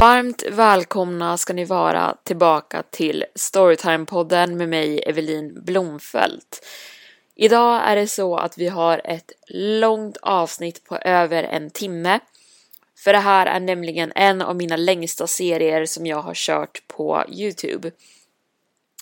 Varmt välkomna ska ni vara tillbaka till Storytime-podden med mig Evelin Blomfelt. Idag är det så att vi har ett långt avsnitt på över en timme. För det här är nämligen en av mina längsta serier som jag har kört på Youtube.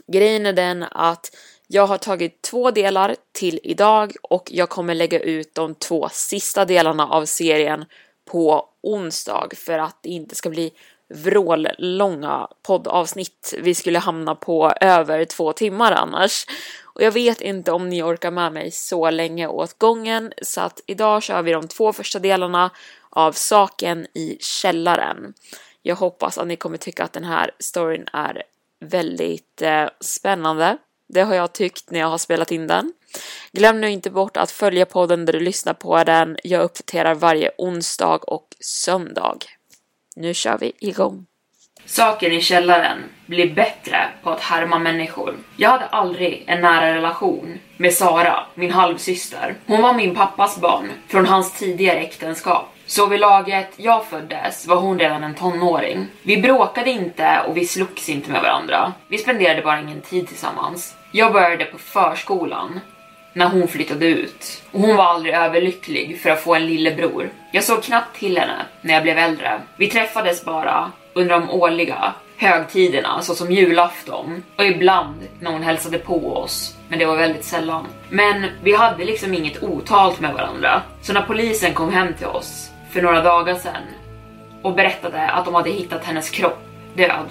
Grejen är den att jag har tagit två delar till idag och jag kommer lägga ut de två sista delarna av serien på onsdag för att det inte ska bli vrållånga poddavsnitt. Vi skulle hamna på över två timmar annars. Och jag vet inte om ni orkar med mig så länge åt gången så att idag kör vi de två första delarna av saken i källaren. Jag hoppas att ni kommer tycka att den här storyn är väldigt eh, spännande. Det har jag tyckt när jag har spelat in den. Glöm nu inte bort att följa podden där du lyssnar på den. Jag uppdaterar varje onsdag och söndag. Nu kör vi igång. Saken i källaren blir bättre på att härma människor. Jag hade aldrig en nära relation med Sara, min halvsyster. Hon var min pappas barn från hans tidigare äktenskap. Så vid laget jag föddes var hon redan en tonåring. Vi bråkade inte och vi slogs inte med varandra. Vi spenderade bara ingen tid tillsammans. Jag började på förskolan när hon flyttade ut och hon var aldrig överlycklig för att få en lillebror. Jag såg knappt till henne när jag blev äldre. Vi träffades bara under de årliga högtiderna såsom julafton och ibland när hon hälsade på oss. Men det var väldigt sällan. Men vi hade liksom inget otalt med varandra. Så när polisen kom hem till oss för några dagar sedan och berättade att de hade hittat hennes kropp död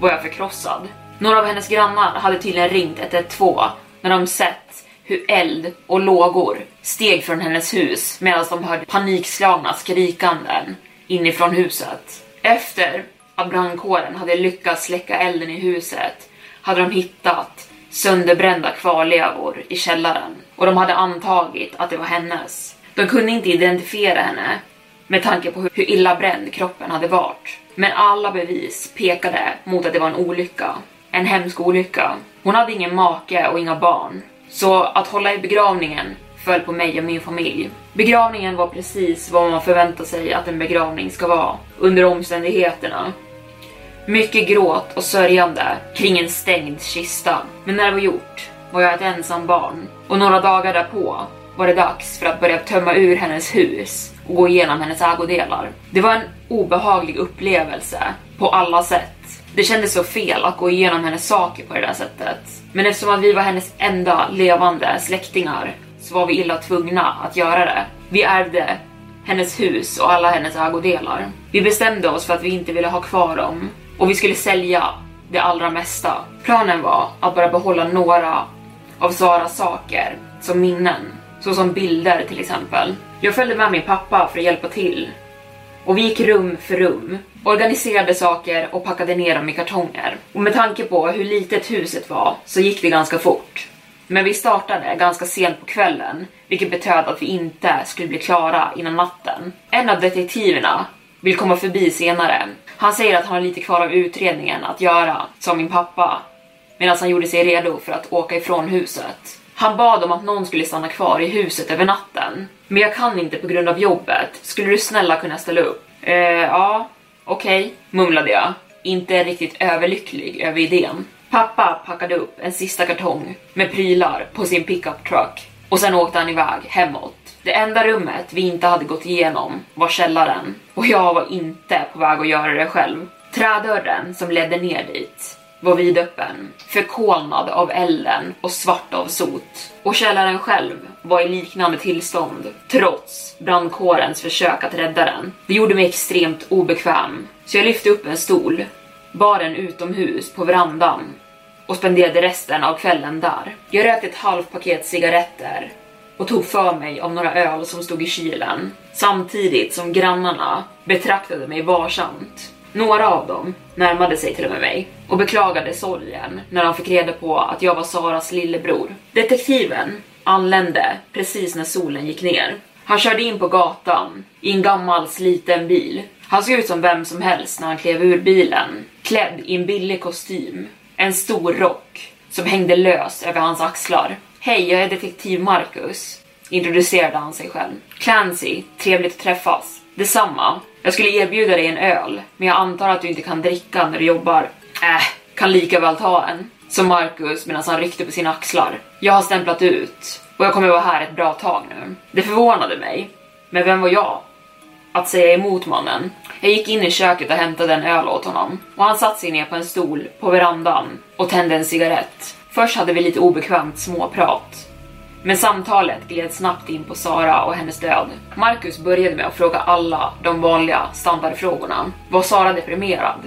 var jag förkrossad. Några av hennes grannar hade tydligen ringt 112 när de sett hur eld och lågor steg från hennes hus medan de hörde panikslagna skrikanden inifrån huset. Efter att brandkåren hade lyckats släcka elden i huset hade de hittat sönderbrända kvarlevor i källaren och de hade antagit att det var hennes. De kunde inte identifiera henne med tanke på hur illa bränd kroppen hade varit. Men alla bevis pekade mot att det var en olycka. En hemsk olycka. Hon hade ingen make och inga barn. Så att hålla i begravningen föll på mig och min familj. Begravningen var precis vad man förväntar sig att en begravning ska vara under omständigheterna. Mycket gråt och sörjande kring en stängd kista. Men när det var gjort var jag ett ensam barn och några dagar därpå var det dags för att börja tömma ur hennes hus och gå igenom hennes ägodelar. Det var en obehaglig upplevelse på alla sätt. Det kändes så fel att gå igenom hennes saker på det där sättet. Men eftersom att vi var hennes enda levande släktingar så var vi illa tvungna att göra det. Vi ärvde hennes hus och alla hennes ägodelar. Vi bestämde oss för att vi inte ville ha kvar dem och vi skulle sälja det allra mesta. Planen var att bara behålla några av Saras saker som minnen, såsom bilder till exempel. Jag följde med min pappa för att hjälpa till och vi gick rum för rum, organiserade saker och packade ner dem i kartonger. Och med tanke på hur litet huset var så gick det ganska fort. Men vi startade ganska sent på kvällen, vilket betöd att vi inte skulle bli klara innan natten. En av detektiverna vill komma förbi senare. Han säger att han har lite kvar av utredningen att göra, som min pappa, medan han gjorde sig redo för att åka ifrån huset. Han bad om att någon skulle stanna kvar i huset över natten. Men jag kan inte på grund av jobbet. Skulle du snälla kunna ställa upp? Eh, ja, okej, okay, mumlade jag. Inte riktigt överlycklig över idén. Pappa packade upp en sista kartong med prylar på sin pickup truck och sen åkte han iväg hemåt. Det enda rummet vi inte hade gått igenom var källaren och jag var inte på väg att göra det själv. Trädörren som ledde ner dit var vidöppen, förkolnad av elden och svart av sot. Och källaren själv var i liknande tillstånd, trots brandkårens försök att rädda den. Det gjorde mig extremt obekväm, så jag lyfte upp en stol, bar den utomhus på verandan och spenderade resten av kvällen där. Jag rökte ett halvt paket cigaretter och tog för mig av några öl som stod i kylen, samtidigt som grannarna betraktade mig varsamt. Några av dem närmade sig till och med mig och beklagade sorgen när de fick reda på att jag var Saras lillebror. Detektiven anlände precis när solen gick ner. Han körde in på gatan i en gammal sliten bil. Han såg ut som vem som helst när han klev ur bilen, klädd i en billig kostym, en stor rock som hängde lös över hans axlar. Hej, jag är detektiv Marcus, introducerade han sig själv. Clancy, trevligt att träffas. Detsamma. Jag skulle erbjuda dig en öl, men jag antar att du inte kan dricka när du jobbar. Äh, kan lika väl ta en. Som Marcus medan han ryckte på sina axlar. Jag har stämplat ut och jag kommer vara här ett bra tag nu. Det förvånade mig. Men vem var jag? Att säga emot mannen. Jag gick in i köket och hämtade en öl åt honom och han satte sig ner på en stol på verandan och tände en cigarett. Först hade vi lite obekvämt småprat men samtalet gled snabbt in på Sara och hennes död. Marcus började med att fråga alla de vanliga standardfrågorna. Var Sara deprimerad?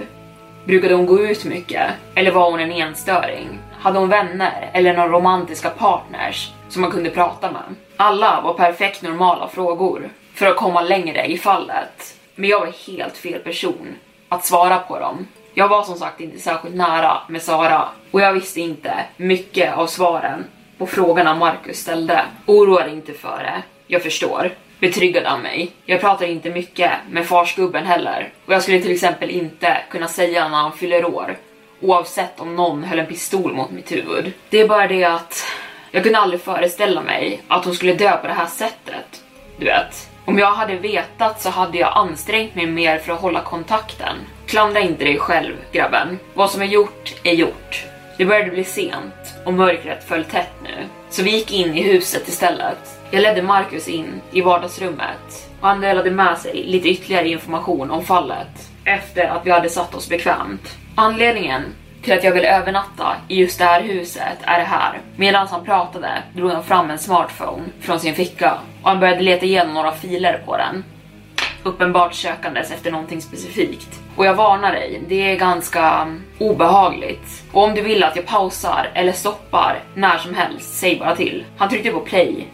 Brukade hon gå ut mycket? Eller var hon en enstöring? Hade hon vänner eller några romantiska partners som man kunde prata med? Alla var perfekt normala frågor för att komma längre i fallet. Men jag var helt fel person att svara på dem. Jag var som sagt inte särskilt nära med Sara och jag visste inte mycket av svaren på frågorna Marcus ställde. Oroa dig inte för det. Jag förstår. Betryggade han mig. Jag pratar inte mycket med farsgubben heller. Och jag skulle till exempel inte kunna säga när han fyller år. Oavsett om någon höll en pistol mot mitt huvud. Det är bara det att jag kunde aldrig föreställa mig att hon skulle dö på det här sättet. Du vet. Om jag hade vetat så hade jag ansträngt mig mer för att hålla kontakten. Klandra inte dig själv, grabben. Vad som är gjort är gjort. Det började bli sent och mörkret föll tätt nu, så vi gick in i huset istället. Jag ledde Marcus in i vardagsrummet och han delade med sig lite ytterligare information om fallet efter att vi hade satt oss bekvämt. Anledningen till att jag vill övernatta i just det här huset är det här. Medan han pratade drog han fram en smartphone från sin ficka och han började leta igenom några filer på den. Uppenbart sökandes efter någonting specifikt. Och jag varnar dig, det är ganska obehagligt. Och om du vill att jag pausar eller stoppar när som helst, säg bara till. Han tryckte på play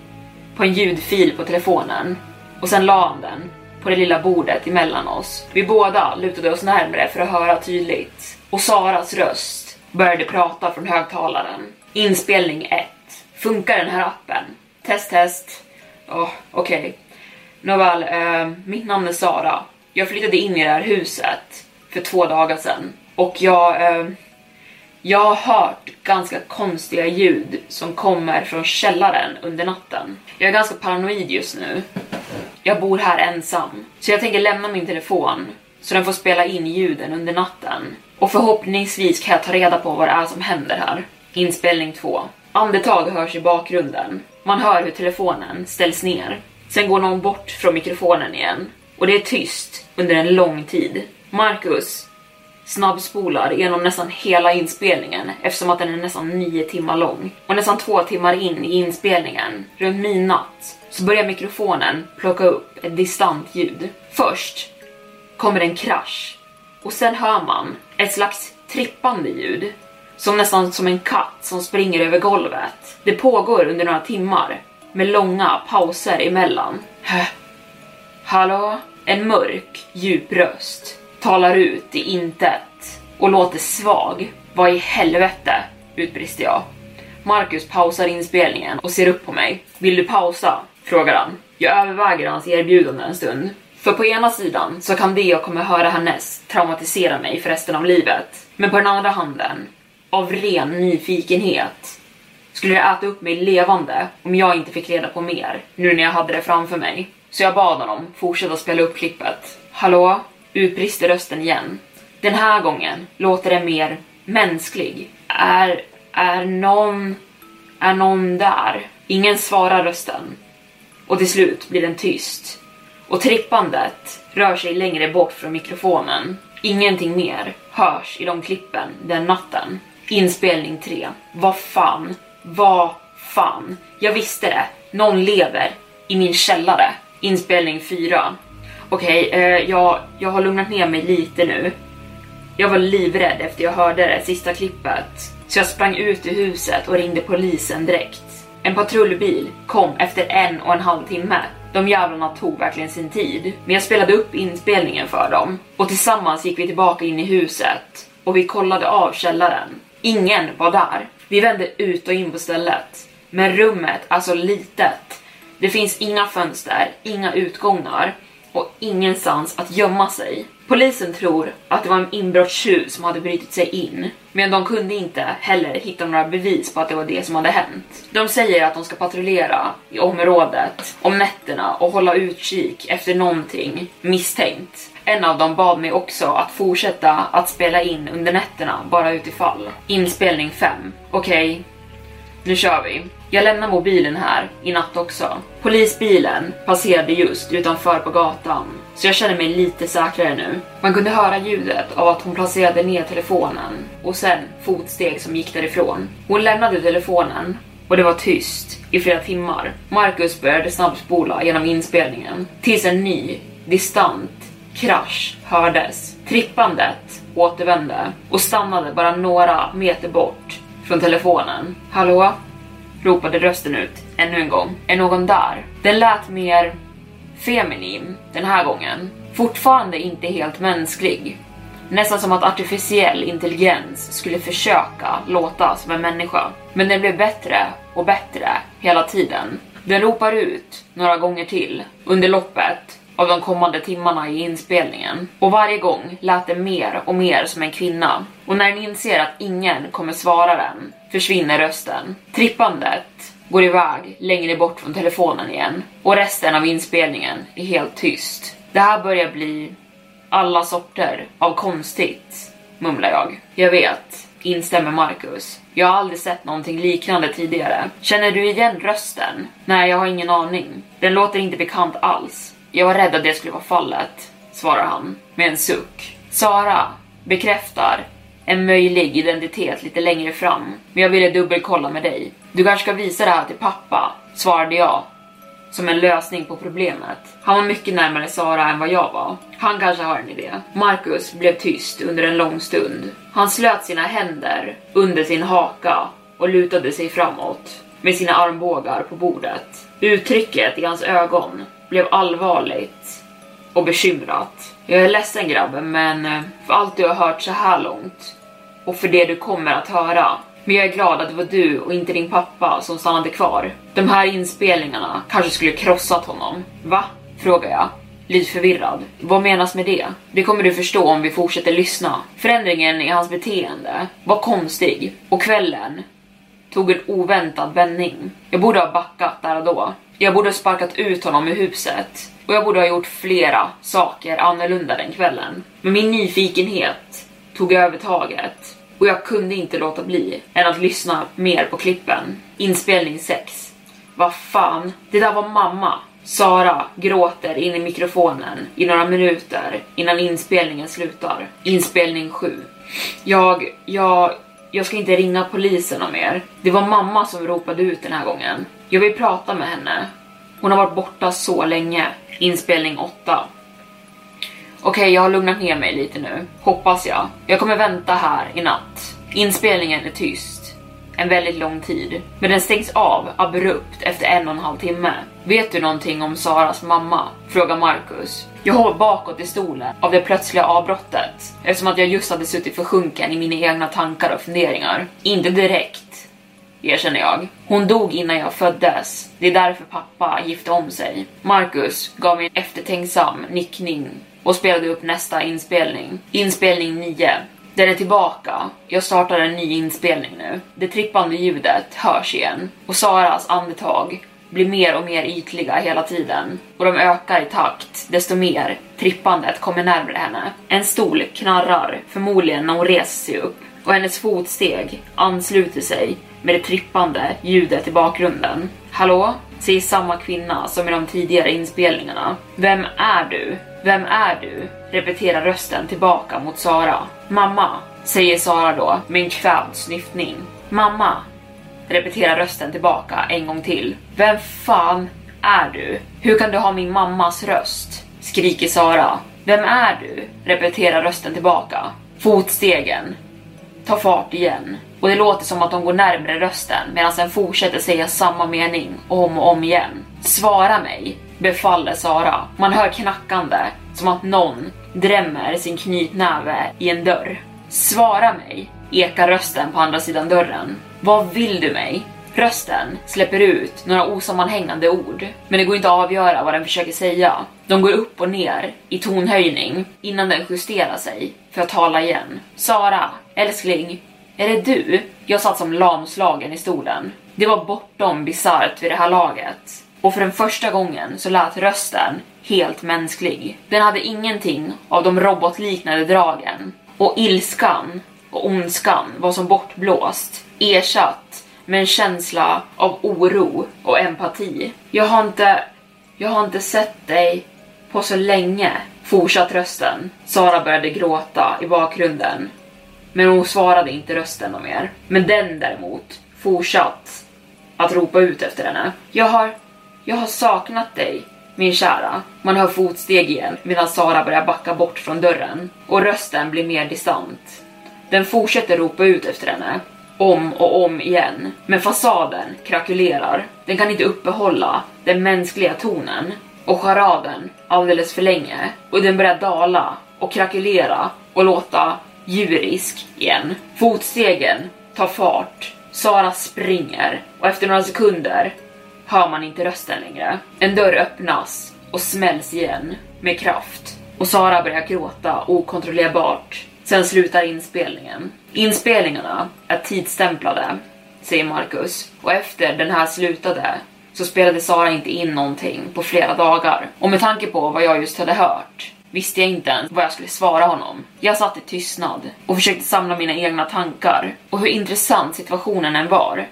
på en ljudfil på telefonen och sen la han den på det lilla bordet emellan oss. Vi båda lutade oss närmre för att höra tydligt och Saras röst började prata från högtalaren. Inspelning 1. Funkar den här appen? Test, test. Oh, okej. Okay. Nåväl, eh, mitt namn är Sara. Jag flyttade in i det här huset för två dagar sedan och jag, eh, jag har hört ganska konstiga ljud som kommer från källaren under natten. Jag är ganska paranoid just nu. Jag bor här ensam, så jag tänker lämna min telefon så den får spela in ljuden under natten. Och förhoppningsvis kan jag ta reda på vad det är som händer här. Inspelning 2. Andetag hörs i bakgrunden. Man hör hur telefonen ställs ner. Sen går någon bort från mikrofonen igen och det är tyst under en lång tid. Marcus snabbspolar genom nästan hela inspelningen eftersom att den är nästan nio timmar lång. Och nästan två timmar in i inspelningen, runt midnatt, så börjar mikrofonen plocka upp ett distant ljud. Först kommer en krasch och sen hör man ett slags trippande ljud som nästan som en katt som springer över golvet. Det pågår under några timmar med långa pauser emellan. Hallå? En mörk, djup röst talar ut i intet och låter svag. Vad i helvete? utbrister jag. Marcus pausar inspelningen och ser upp på mig. Vill du pausa? frågar han. Jag överväger hans erbjudande en stund. För på ena sidan så kan det jag kommer höra härnäst traumatisera mig för resten av livet. Men på den andra handen, av ren nyfikenhet, skulle det äta upp mig levande om jag inte fick reda på mer, nu när jag hade det framför mig. Så jag bad honom fortsätta spela upp klippet. Hallå? Utbrister rösten igen. Den här gången låter det mer mänsklig. Är, är någon, är någon där? Ingen svarar rösten. Och till slut blir den tyst. Och trippandet rör sig längre bort från mikrofonen. Ingenting mer hörs i de klippen den natten. Inspelning 3. Vad fan? Vad fan? Jag visste det. Någon lever i min källare. Inspelning 4. Okej, okay, eh, jag, jag har lugnat ner mig lite nu. Jag var livrädd efter jag hörde det sista klippet. Så jag sprang ut ur huset och ringde polisen direkt. En patrullbil kom efter en och en halv timme. De jävlarna tog verkligen sin tid. Men jag spelade upp inspelningen för dem. Och tillsammans gick vi tillbaka in i huset. Och vi kollade av källaren. Ingen var där. Vi vände ut och in på stället. Men rummet är så litet. Det finns inga fönster, inga utgångar och ingenstans att gömma sig. Polisen tror att det var en inbrottstjuv som hade brutit sig in, men de kunde inte heller hitta några bevis på att det var det som hade hänt. De säger att de ska patrullera i området om nätterna och hålla utkik efter någonting misstänkt. En av dem bad mig också att fortsätta att spela in under nätterna bara utifall. Inspelning 5. Okej, okay nu kör vi. Jag lämnar mobilen här i natt också. Polisbilen passerade just utanför på gatan, så jag känner mig lite säkrare nu. Man kunde höra ljudet av att hon placerade ner telefonen och sen fotsteg som gick därifrån. Hon lämnade telefonen och det var tyst i flera timmar. Marcus började snabbspola genom inspelningen tills en ny, distant krasch hördes. Trippandet återvände och stannade bara några meter bort från telefonen. Hallå? ropade rösten ut ännu en gång. Är någon där? Den lät mer feminin den här gången. Fortfarande inte helt mänsklig. Nästan som att artificiell intelligens skulle försöka låta som en människa. Men den blev bättre och bättre hela tiden. Den ropar ut några gånger till under loppet av de kommande timmarna i inspelningen. Och varje gång lät det mer och mer som en kvinna. Och när den inser att ingen kommer svara den försvinner rösten. Trippandet går iväg längre bort från telefonen igen och resten av inspelningen är helt tyst. Det här börjar bli alla sorter av konstigt, mumlar jag. Jag vet, instämmer Marcus. Jag har aldrig sett någonting liknande tidigare. Känner du igen rösten? Nej, jag har ingen aning. Den låter inte bekant alls. Jag var rädd att det skulle vara fallet, svarar han med en suck. Sara bekräftar en möjlig identitet lite längre fram, men jag ville dubbelkolla med dig. Du kanske ska visa det här till pappa, svarade jag som en lösning på problemet. Han var mycket närmare Sara än vad jag var. Han kanske har en idé. Marcus blev tyst under en lång stund. Han slöt sina händer under sin haka och lutade sig framåt med sina armbågar på bordet. Uttrycket i hans ögon blev allvarligt och bekymrat. Jag är ledsen grabben, men eh, för allt du har hört så här långt och för det du kommer att höra. Men jag är glad att det var du och inte din pappa som stannade kvar. De här inspelningarna kanske skulle krossat honom. Va? Frågar jag. Lite förvirrad. Vad menas med det? Det kommer du förstå om vi fortsätter lyssna. Förändringen i hans beteende var konstig och kvällen tog en oväntad vändning. Jag borde ha backat där och då. Jag borde ha sparkat ut honom ur huset och jag borde ha gjort flera saker annorlunda den kvällen. Men min nyfikenhet tog övertaget och jag kunde inte låta bli än att lyssna mer på klippen. Inspelning 6. Vad fan, det där var mamma. Sara gråter in i mikrofonen i några minuter innan inspelningen slutar. Inspelning 7. Jag, jag, jag ska inte ringa polisen mer. Det var mamma som ropade ut den här gången. Jag vill prata med henne. Hon har varit borta så länge. Inspelning 8. Okej, okay, jag har lugnat ner mig lite nu. Hoppas jag. Jag kommer vänta här i natt. Inspelningen är tyst. En väldigt lång tid. Men den stängs av abrupt efter en och en halv timme. Vet du någonting om Saras mamma? Frågar Marcus. Jag hoppar bakåt i stolen av det plötsliga avbrottet eftersom att jag just hade suttit försjunken i mina egna tankar och funderingar. Inte direkt, erkänner jag. Hon dog innan jag föddes. Det är därför pappa gifte om sig. Marcus gav mig en eftertänksam nickning och spelade upp nästa inspelning. Inspelning 9. Den är tillbaka. Jag startar en ny inspelning nu. Det trippande ljudet hörs igen och Saras andetag blir mer och mer ytliga hela tiden och de ökar i takt desto mer trippandet kommer närmare henne. En stol knarrar, förmodligen när hon reser sig upp och hennes fotsteg ansluter sig med det trippande ljudet i bakgrunden. Hallå? Säger samma kvinna som i de tidigare inspelningarna. Vem är du? Vem är du? Repeterar rösten tillbaka mot Sara. Mamma, säger Sara då med en kvävd snyftning. Mamma, repeterar rösten tillbaka en gång till. Vem fan är du? Hur kan du ha min mammas röst? Skriker Sara. Vem är du? Repeterar rösten tillbaka. Fotstegen tar fart igen och det låter som att de går närmre rösten medan den fortsätter säga samma mening om och om igen. Svara mig, befaller Sara. Man hör knackande som att någon drämmer sin knytnäve i en dörr. Svara mig, ekar rösten på andra sidan dörren. Vad vill du mig? Rösten släpper ut några osammanhängande ord, men det går inte att avgöra vad den försöker säga. De går upp och ner i tonhöjning innan den justerar sig för att tala igen. Sara, älskling, är det du? Jag satt som lamslagen i stolen. Det var bortom bisarrt vid det här laget. Och för den första gången så lät rösten helt mänsklig. Den hade ingenting av de robotliknande dragen. Och ilskan och ondskan var som bortblåst, ersatt med en känsla av oro och empati. Jag har inte, jag har inte sett dig på så länge, fortsatt rösten. Sara började gråta i bakgrunden. Men hon svarade inte rösten något mer. Men den däremot fortsatt att ropa ut efter henne. Jag har, jag har saknat dig, min kära. Man hör fotsteg igen medan Sara börjar backa bort från dörren och rösten blir mer distant. Den fortsätter ropa ut efter henne, om och om igen. Men fasaden krakulerar. Den kan inte uppehålla den mänskliga tonen och charaden alldeles för länge och den börjar dala och krakulera och låta djurisk igen. Fotstegen tar fart. Sara springer och efter några sekunder hör man inte rösten längre. En dörr öppnas och smälls igen med kraft och Sara börjar gråta okontrollerbart. Sen slutar inspelningen. Inspelningarna är tidsstämplade, säger Marcus. Och efter den här slutade så spelade Sara inte in någonting på flera dagar. Och med tanke på vad jag just hade hört visste jag inte ens vad jag skulle svara honom. Jag satt i tystnad och försökte samla mina egna tankar. Och hur intressant situationen än var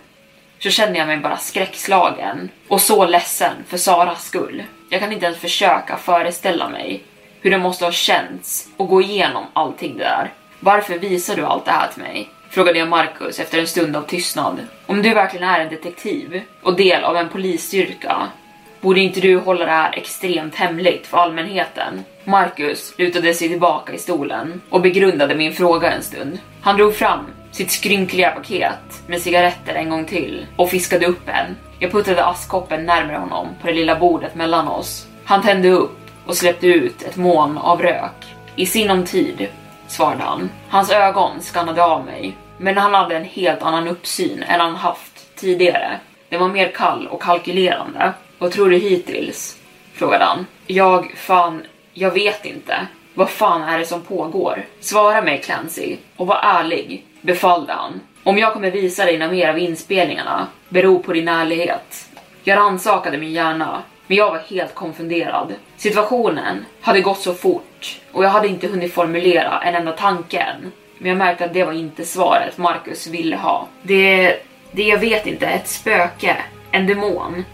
så kände jag mig bara skräckslagen och så ledsen för Saras skull. Jag kan inte ens försöka föreställa mig hur det måste ha känts att gå igenom allting det där. Varför visar du allt det här till mig? Frågade jag Marcus efter en stund av tystnad. Om du verkligen är en detektiv och del av en polisstyrka, borde inte du hålla det här extremt hemligt för allmänheten? Marcus lutade sig tillbaka i stolen och begrundade min fråga en stund. Han drog fram sitt skrynkliga paket med cigaretter en gång till och fiskade upp en. Jag puttade askkoppen närmare honom på det lilla bordet mellan oss. Han tände upp och släppte ut ett moln av rök. I sinom tid, svarade han. Hans ögon skannade av mig, men han hade en helt annan uppsyn än han haft tidigare. Den var mer kall och kalkylerande. Vad tror du hittills? frågade han. Jag, fan, jag vet inte. Vad fan är det som pågår? Svara mig Clancy och var ärlig, befallde han. Om jag kommer visa dig några mer av inspelningarna beror på din ärlighet. Jag rannsakade min hjärna, men jag var helt konfunderad. Situationen hade gått så fort och jag hade inte hunnit formulera en enda tanke än. Men jag märkte att det var inte svaret Marcus ville ha. Det, det jag vet inte, ett spöke, en demon,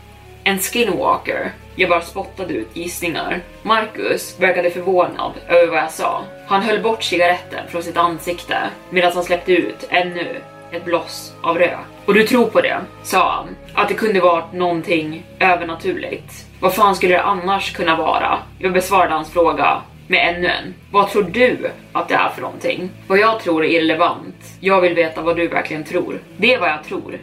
en skinwalker. Jag bara spottade ut gissningar. Marcus verkade förvånad över vad jag sa. Han höll bort cigaretten från sitt ansikte medan han släppte ut ännu ett bloss av rök. Och du tror på det, sa han. Att det kunde varit någonting övernaturligt. Vad fan skulle det annars kunna vara? Jag besvarade hans fråga med ännu en. Vad tror du att det är för någonting? Vad jag tror är irrelevant. Jag vill veta vad du verkligen tror. Det är vad jag tror,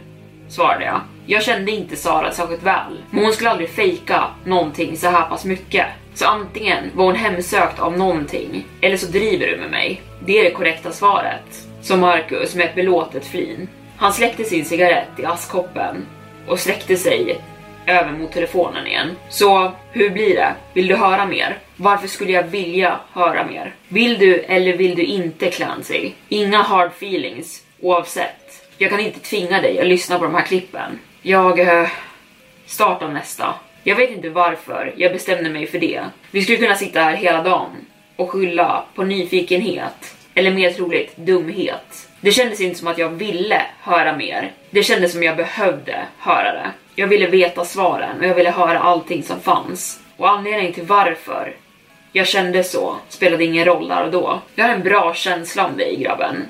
svarade jag. Jag kände inte Sara särskilt väl, men hon skulle aldrig fejka någonting så här pass mycket. Så antingen var hon hemsökt av någonting, eller så driver du med mig. Det är det korrekta svaret, sa Marcus med ett belåtet flin. Han släckte sin cigarett i askkoppen och sträckte sig över mot telefonen igen. Så hur blir det? Vill du höra mer? Varför skulle jag vilja höra mer? Vill du eller vill du inte Clancy? Inga hard feelings oavsett. Jag kan inte tvinga dig att lyssna på de här klippen. Jag eh, startar nästa. Jag vet inte varför jag bestämde mig för det. Vi skulle kunna sitta här hela dagen och skylla på nyfikenhet eller mer troligt dumhet. Det kändes inte som att jag ville höra mer. Det kändes som jag behövde höra det. Jag ville veta svaren och jag ville höra allting som fanns. Och anledningen till varför jag kände så spelade ingen roll där och då. Jag har en bra känsla om dig grabben.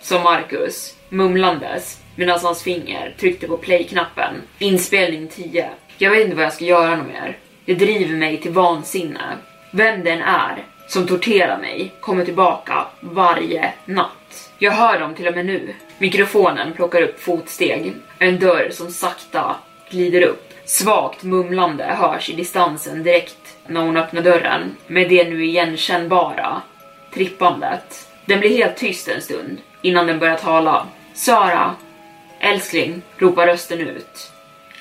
Som Marcus, mumlandes medan hans finger tryckte på play-knappen. Inspelning 10. Jag vet inte vad jag ska göra något mer. Det driver mig till vansinne. Vem den är som torterar mig kommer tillbaka varje natt. Jag hör dem till och med nu. Mikrofonen plockar upp fotsteg. En dörr som sakta glider upp. Svagt mumlande hörs i distansen direkt när hon öppnar dörren med det nu igenkännbara trippandet. Den blir helt tyst en stund innan den börjar tala. Sara, älskling, ropar rösten ut.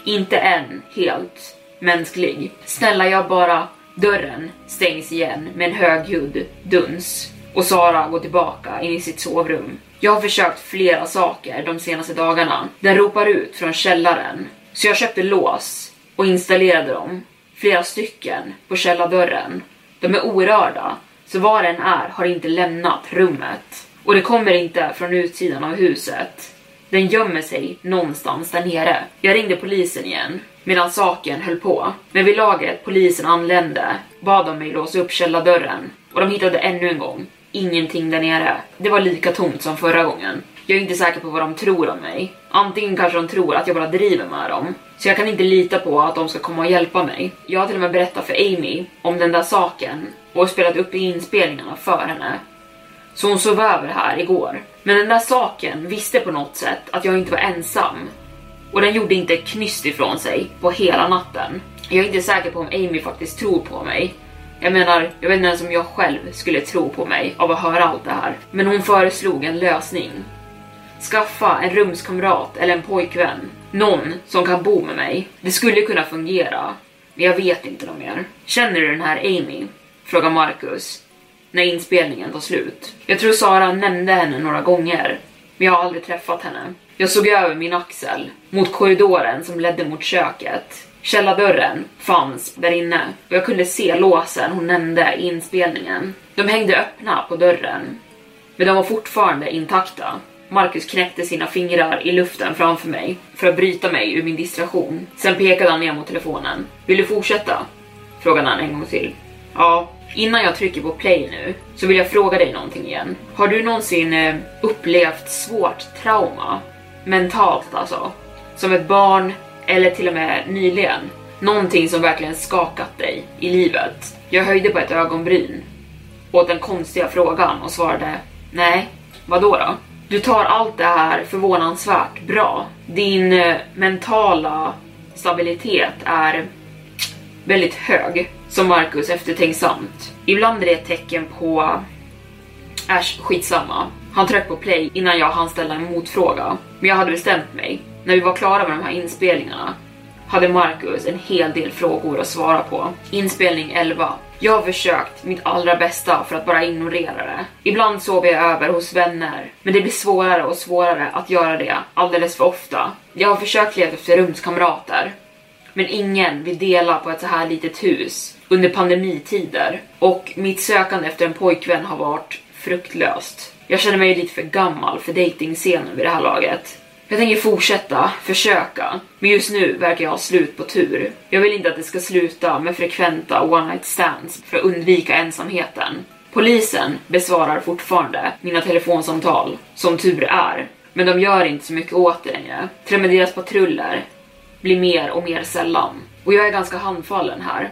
Inte än helt mänsklig. Snälla, jag bara... Dörren stängs igen med en högljudd duns och Sara går tillbaka in i sitt sovrum. Jag har försökt flera saker de senaste dagarna. Den ropar ut från källaren, så jag köpte lås och installerade dem, flera stycken, på källardörren. De är orörda, så var den är har inte lämnat rummet. Och det kommer inte från utsidan av huset. Den gömmer sig någonstans där nere. Jag ringde polisen igen medan saken höll på. Men vid laget polisen anlände bad de mig låsa upp källardörren och de hittade ännu en gång ingenting där nere. Det var lika tomt som förra gången. Jag är inte säker på vad de tror om mig. Antingen kanske de tror att jag bara driver med dem, så jag kan inte lita på att de ska komma och hjälpa mig. Jag har till och med berättat för Amy om den där saken och spelat upp inspelningarna för henne. Så hon sov över här igår. Men den där saken visste på något sätt att jag inte var ensam. Och den gjorde inte knyst ifrån sig på hela natten. Jag är inte säker på om Amy faktiskt tror på mig. Jag menar, jag vet inte ens om jag själv skulle tro på mig av att höra allt det här. Men hon föreslog en lösning. Skaffa en rumskamrat eller en pojkvän. Någon som kan bo med mig. Det skulle kunna fungera. Men jag vet inte något mer. Känner du den här Amy? Frågar Marcus när inspelningen tar slut. Jag tror Sara nämnde henne några gånger, men jag har aldrig träffat henne. Jag såg över min axel mot korridoren som ledde mot köket. Källardörren fanns där inne och jag kunde se låsen hon nämnde i inspelningen. De hängde öppna på dörren, men de var fortfarande intakta. Marcus knäckte sina fingrar i luften framför mig för att bryta mig ur min distraktion. Sen pekade han ner mot telefonen. Vill du fortsätta? Frågade han en gång till. Ja, innan jag trycker på play nu så vill jag fråga dig någonting igen. Har du någonsin eh, upplevt svårt trauma? Mentalt alltså? Som ett barn eller till och med nyligen? Någonting som verkligen skakat dig i livet? Jag höjde på ett ögonbryn åt den konstiga frågan och svarade nej, vad då? Du tar allt det här förvånansvärt bra. Din eh, mentala stabilitet är väldigt hög, som Marcus eftertänksamt. Ibland är det ett tecken på... Äsch, skitsamma. Han tryckte på play innan jag hann ställa en motfråga. Men jag hade bestämt mig. När vi var klara med de här inspelningarna hade Marcus en hel del frågor att svara på. Inspelning 11. Jag har försökt mitt allra bästa för att bara ignorera det. Ibland sover jag över hos vänner, men det blir svårare och svårare att göra det alldeles för ofta. Jag har försökt leta efter rumskamrater, men ingen vill dela på ett så här litet hus under pandemitider och mitt sökande efter en pojkvän har varit fruktlöst. Jag känner mig lite för gammal för dejtingscenen vid det här laget. Jag tänker fortsätta, försöka, men just nu verkar jag ha slut på tur. Jag vill inte att det ska sluta med frekventa one night stands för att undvika ensamheten. Polisen besvarar fortfarande mina telefonsamtal, som tur är, men de gör inte så mycket åt det längre. Till och med deras patruller blir mer och mer sällan. Och jag är ganska handfallen här.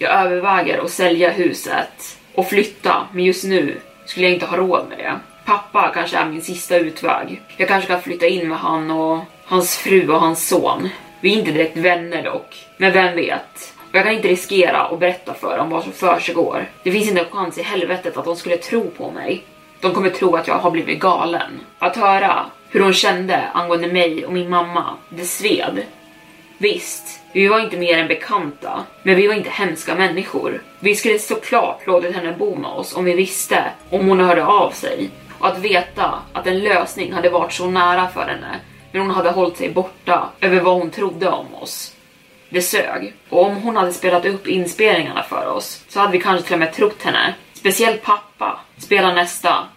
Jag överväger att sälja huset och flytta, men just nu skulle jag inte ha råd med det. Pappa kanske är min sista utväg. Jag kanske kan flytta in med han och hans fru och hans son. Vi är inte direkt vänner dock, men vem vet? Och jag kan inte riskera att berätta för dem vad som försiggår. Det finns inte en chans i helvetet att de skulle tro på mig. De kommer tro att jag har blivit galen. Att höra hur hon kände angående mig och min mamma, det sved. Visst, vi var inte mer än bekanta, men vi var inte hemska människor. Vi skulle såklart låtit henne bo med oss om vi visste om hon hörde av sig. Och att veta att en lösning hade varit så nära för henne, men hon hade hållit sig borta över vad hon trodde om oss. Det sög. Och om hon hade spelat upp inspelningarna för oss så hade vi kanske till och med trott henne. Speciellt pappa. Spela nästa,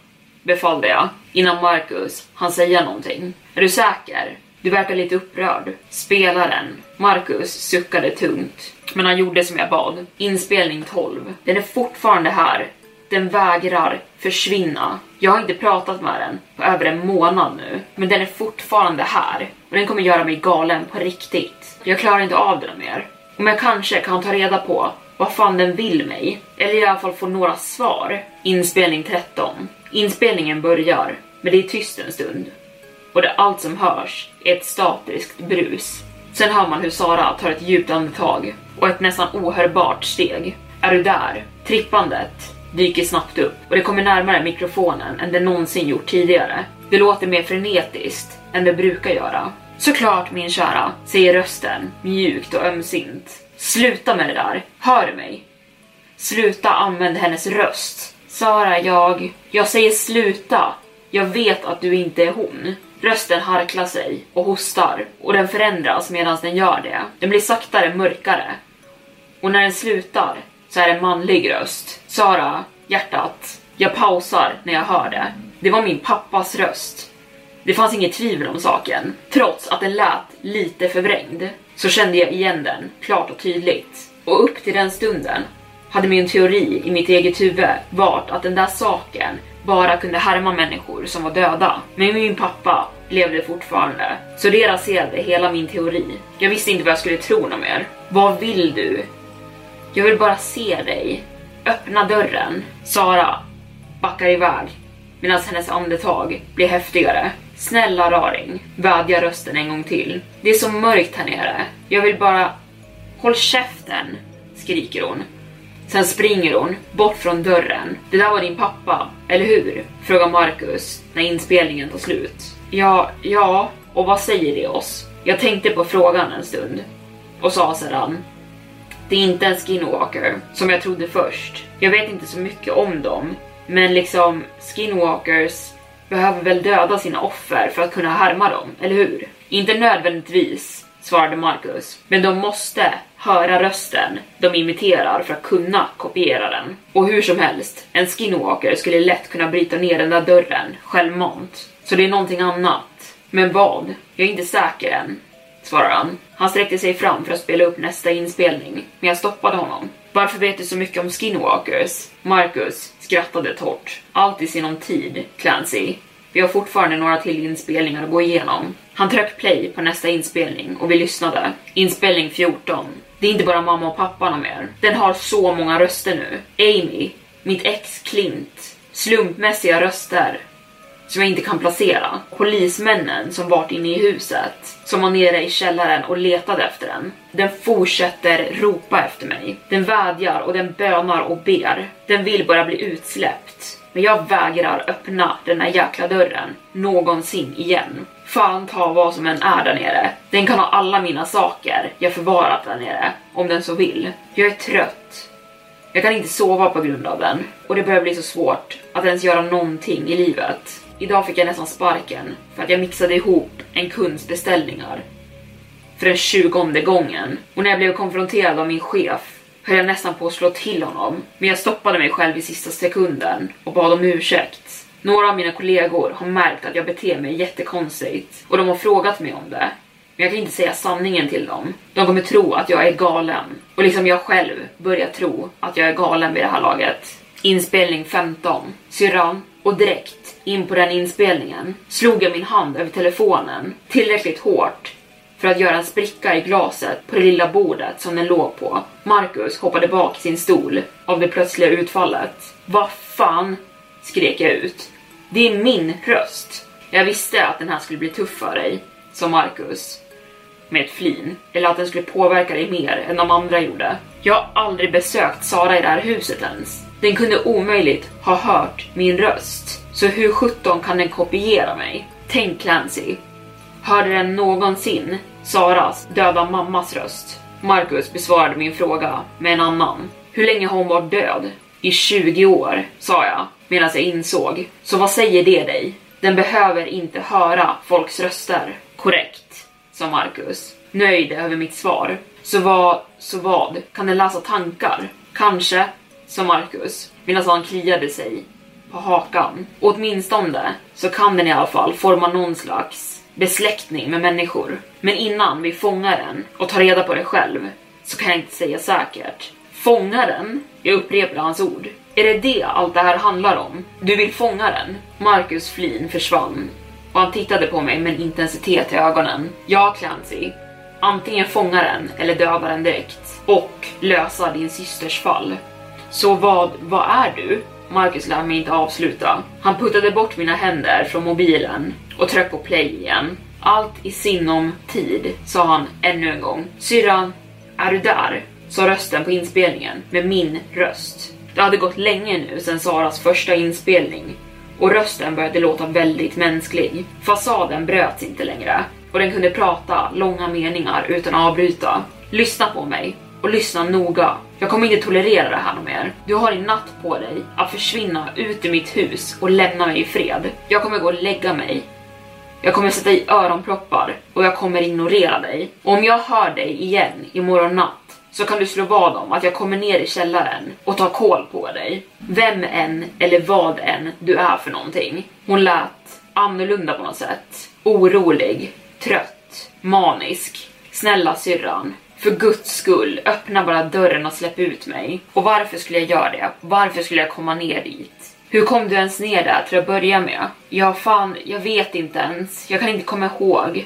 befallde jag innan Marcus han säga någonting. Är du säker? Du verkar lite upprörd. Spelaren. Marcus suckade tungt. Men han gjorde som jag bad. Inspelning 12. Den är fortfarande här. Den vägrar försvinna. Jag har inte pratat med den på över en månad nu, men den är fortfarande här och den kommer göra mig galen på riktigt. Jag klarar inte av den mer. Om jag kanske kan ta reda på vad fan den vill mig, eller i alla fall få några svar. Inspelning 13. Inspelningen börjar, men det är tyst en stund. Och det allt som hörs är ett statiskt brus. Sen hör man hur Sara tar ett djupt andetag och ett nästan ohörbart steg. Är du där? Trippandet dyker snabbt upp och det kommer närmare mikrofonen än det någonsin gjort tidigare. Det låter mer frenetiskt än det brukar göra. Såklart min kära, säger rösten mjukt och ömsint. Sluta med det där, hör du mig? Sluta använda hennes röst. Sara, jag... Jag säger sluta. Jag vet att du inte är hon. Rösten harklar sig och hostar och den förändras medan den gör det. Den blir saktare mörkare. Och när den slutar så är det en manlig röst. Sara, hjärtat. Jag pausar när jag hör det. Det var min pappas röst. Det fanns inget tvivel om saken. Trots att den lät lite förvrängd så kände jag igen den klart och tydligt. Och upp till den stunden hade min teori i mitt eget huvud varit att den där saken bara kunde härma människor som var döda. Men min pappa levde fortfarande, så det raserade hela min teori. Jag visste inte vad jag skulle tro något mer. Vad vill du? Jag vill bara se dig. Öppna dörren. Sara backar iväg medan hennes andetag blir häftigare. Snälla raring, vädjar rösten en gång till. Det är så mörkt här nere. Jag vill bara... Håll käften, skriker hon. Sen springer hon bort från dörren. Det där var din pappa, eller hur? Frågar Marcus när inspelningen tar slut. Ja, ja, och vad säger det oss? Jag tänkte på frågan en stund och sa sedan det är inte en skinwalker, som jag trodde först. Jag vet inte så mycket om dem, men liksom skinwalkers behöver väl döda sina offer för att kunna härma dem, eller hur? Inte nödvändigtvis, svarade Marcus, men de måste höra rösten de imiterar för att kunna kopiera den. Och hur som helst, en skinwalker skulle lätt kunna bryta ner den där dörren självmant. Så det är någonting annat. Men vad? Jag är inte säker än, svarar han. Han sträckte sig fram för att spela upp nästa inspelning, men jag stoppade honom. Varför vet du så mycket om skinwalkers? Marcus skrattade torrt. Allt i sinom tid, Clancy. Vi har fortfarande några till inspelningar att gå igenom. Han tryckte play på nästa inspelning och vi lyssnade. Inspelning 14. Det är inte bara mamma och pappa mer. Den har så många röster nu. Amy, mitt ex Clint, slumpmässiga röster, som jag inte kan placera. Polismännen som varit inne i huset, som var nere i källaren och letade efter den. Den fortsätter ropa efter mig. Den vädjar och den bönar och ber. Den vill bara bli utsläppt. Men jag vägrar öppna den här jäkla dörren någonsin igen. Fan ta vad som än är där nere. Den kan ha alla mina saker jag förvarat där nere, om den så vill. Jag är trött. Jag kan inte sova på grund av den och det börjar bli så svårt att ens göra någonting i livet. Idag fick jag nästan sparken för att jag mixade ihop en kunds beställningar för den tjugonde gången. Och när jag blev konfronterad av min chef höll jag nästan på att slå till honom. Men jag stoppade mig själv i sista sekunden och bad om ursäkt. Några av mina kollegor har märkt att jag beter mig jättekonstigt och de har frågat mig om det. Men jag kan inte säga sanningen till dem. De kommer tro att jag är galen. Och liksom jag själv börjar tro att jag är galen vid det här laget. Inspelning 15. Syrran. Och direkt in på den inspelningen slog jag min hand över telefonen tillräckligt hårt för att göra en spricka i glaset på det lilla bordet som den låg på. Marcus hoppade bak i sin stol av det plötsliga utfallet. Vad fan? skrek jag ut. Det är min röst. Jag visste att den här skulle bli tuff för dig, sa Marcus med ett flin. Eller att den skulle påverka dig mer än de andra gjorde. Jag har aldrig besökt Sara i det här huset ens. Den kunde omöjligt ha hört min röst. Så hur sjutton kan den kopiera mig? Tänk Clancy. Hörde den någonsin Saras döda mammas röst. Marcus besvarade min fråga med en annan. Hur länge har hon varit död? I 20 år, sa jag medan jag insåg. Så vad säger det dig? Den behöver inte höra folks röster. Korrekt, sa Marcus, nöjd över mitt svar. Så vad, så vad? Kan den läsa tankar? Kanske, sa Marcus, medan han kliade sig på hakan. Åtminstone så kan den i alla fall forma någon slags besläktning med människor. Men innan vi fångar den och tar reda på det själv så kan jag inte säga säkert. Fånga den? Jag upprepar hans ord. Är det det allt det här handlar om? Du vill fånga den? Marcus flin försvann och han tittade på mig med en intensitet i ögonen. Ja, Clancy. Antingen fånga den eller döda den direkt. Och lösa din systers fall. Så vad, vad är du? Marcus lät mig inte avsluta. Han puttade bort mina händer från mobilen och tryckte på play igen. Allt i sinom tid, sa han ännu en gång. Syrran, är du där? Sa rösten på inspelningen med min röst. Det hade gått länge nu sedan Saras första inspelning och rösten började låta väldigt mänsklig. Fasaden bröts inte längre och den kunde prata långa meningar utan att avbryta. Lyssna på mig och lyssna noga. Jag kommer inte tolerera det här mer. Du har en natt på dig att försvinna ut ur mitt hus och lämna mig i fred. Jag kommer gå och lägga mig. Jag kommer sätta i öronproppar och jag kommer ignorera dig. Och om jag hör dig igen imorgon natt så kan du slå vad om att jag kommer ner i källaren och tar koll på dig. Vem än eller vad än du är för någonting. Hon lät annorlunda på något sätt. Orolig, trött, manisk. Snälla syrran, för guds skull, öppna bara dörren och släpp ut mig. Och varför skulle jag göra det? Varför skulle jag komma ner dit? Hur kom du ens ner där till att börja med? Ja, fan, jag vet inte ens. Jag kan inte komma ihåg.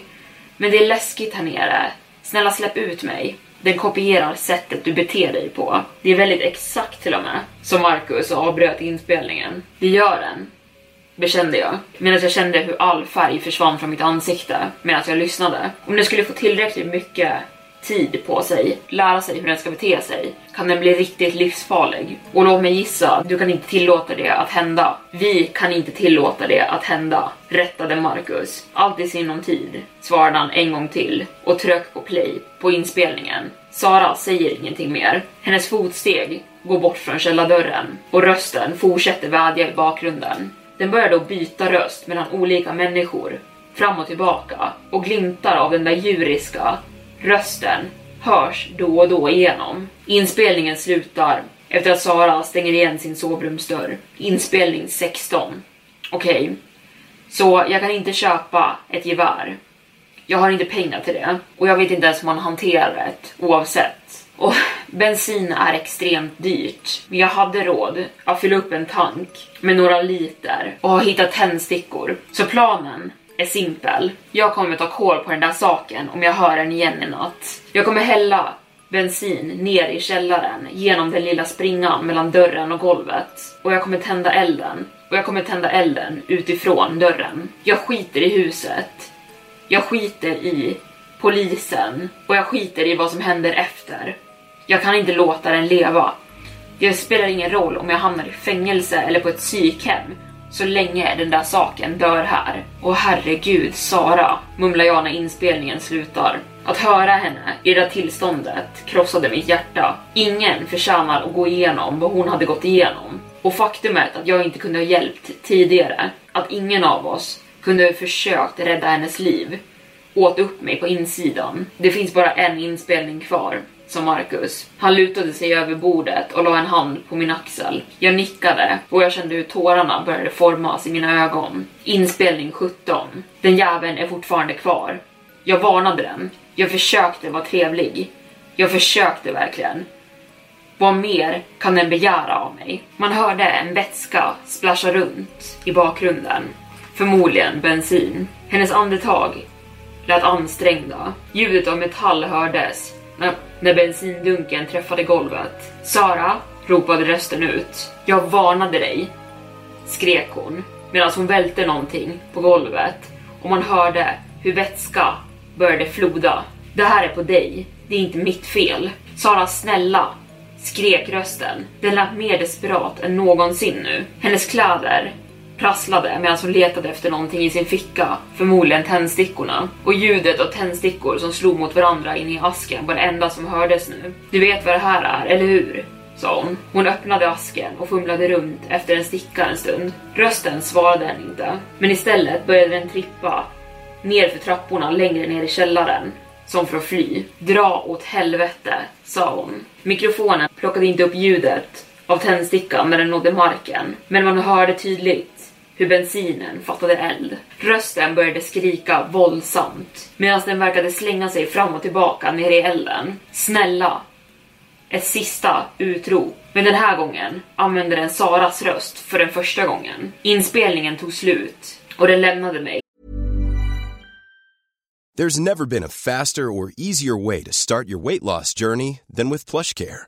Men det är läskigt här nere. Snälla släpp ut mig. Den kopierar sättet du beter dig på. Det är väldigt exakt till och med. Som Marcus avbröt inspelningen. Det gör den. Bekände jag. Medan jag kände hur all färg försvann från mitt ansikte medan jag lyssnade. Om den skulle få tillräckligt mycket tid på sig, lära sig hur den ska bete sig, kan den bli riktigt livsfarlig. Och låt mig gissa, du kan inte tillåta det att hända. Vi kan inte tillåta det att hända, rättade Marcus. Allt i sinom tid, svarade han en gång till och tryck på play på inspelningen. Sara säger ingenting mer. Hennes fotsteg går bort från källardörren och rösten fortsätter vädja i bakgrunden. Den börjar då byta röst mellan olika människor, fram och tillbaka och glimtar av den där djuriska, Rösten hörs då och då igenom. Inspelningen slutar efter att Sara stänger igen sin sovrumsdörr. Inspelning 16. Okej, okay. så jag kan inte köpa ett gevär. Jag har inte pengar till det och jag vet inte ens hur man hanterar det oavsett. Och bensin är extremt dyrt, men jag hade råd att fylla upp en tank med några liter och ha hittat tändstickor. Så planen är simpel. Jag kommer ta koll på den där saken om jag hör den igen i natt. Jag kommer hälla bensin ner i källaren genom den lilla springan mellan dörren och golvet. Och jag kommer tända elden. Och jag kommer tända elden utifrån dörren. Jag skiter i huset. Jag skiter i polisen. Och jag skiter i vad som händer efter. Jag kan inte låta den leva. Det spelar ingen roll om jag hamnar i fängelse eller på ett psykhem så länge den där saken dör här. Och herregud, Sara, mumlar jag när inspelningen slutar. Att höra henne i det där tillståndet krossade mitt hjärta. Ingen förtjänar att gå igenom vad hon hade gått igenom. Och faktumet att jag inte kunde ha hjälpt tidigare, att ingen av oss kunde ha försökt rädda hennes liv, åt upp mig på insidan. Det finns bara en inspelning kvar sa Marcus. Han lutade sig över bordet och la en hand på min axel. Jag nickade och jag kände hur tårarna började formas i mina ögon. Inspelning 17. Den jäveln är fortfarande kvar. Jag varnade den. Jag försökte vara trevlig. Jag försökte verkligen. Vad mer kan den begära av mig? Man hörde en vätska splasha runt i bakgrunden. Förmodligen bensin. Hennes andetag lät ansträngda. Ljudet av metall hördes när bensindunken träffade golvet. Sara, ropade rösten ut. Jag varnade dig, skrek hon medan hon välte någonting på golvet och man hörde hur vätska började floda. Det här är på dig, det är inte mitt fel. Sara, snälla, skrek rösten. Den lät mer desperat än någonsin nu. Hennes kläder prasslade medan hon letade efter någonting i sin ficka, förmodligen tändstickorna. Och ljudet av tändstickor som slog mot varandra inne i asken var det enda som hördes nu. Du vet vad det här är, eller hur? sa hon. Hon öppnade asken och fumlade runt efter en sticka en stund. Rösten svarade henne inte, men istället började den trippa ner för trapporna längre ner i källaren, som för att fly. Dra åt helvete, sa hon. Mikrofonen plockade inte upp ljudet av tändstickan när den nådde marken, men man hörde tydligt hur bensinen fattade eld. Rösten började skrika våldsamt medan den verkade slänga sig fram och tillbaka ner i elden. Snälla! Ett sista utrop. Men den här gången använde den Saras röst för den första gången. Inspelningen tog slut och den lämnade mig There's never been a faster or easier way to start your weight loss journey than with PlushCare.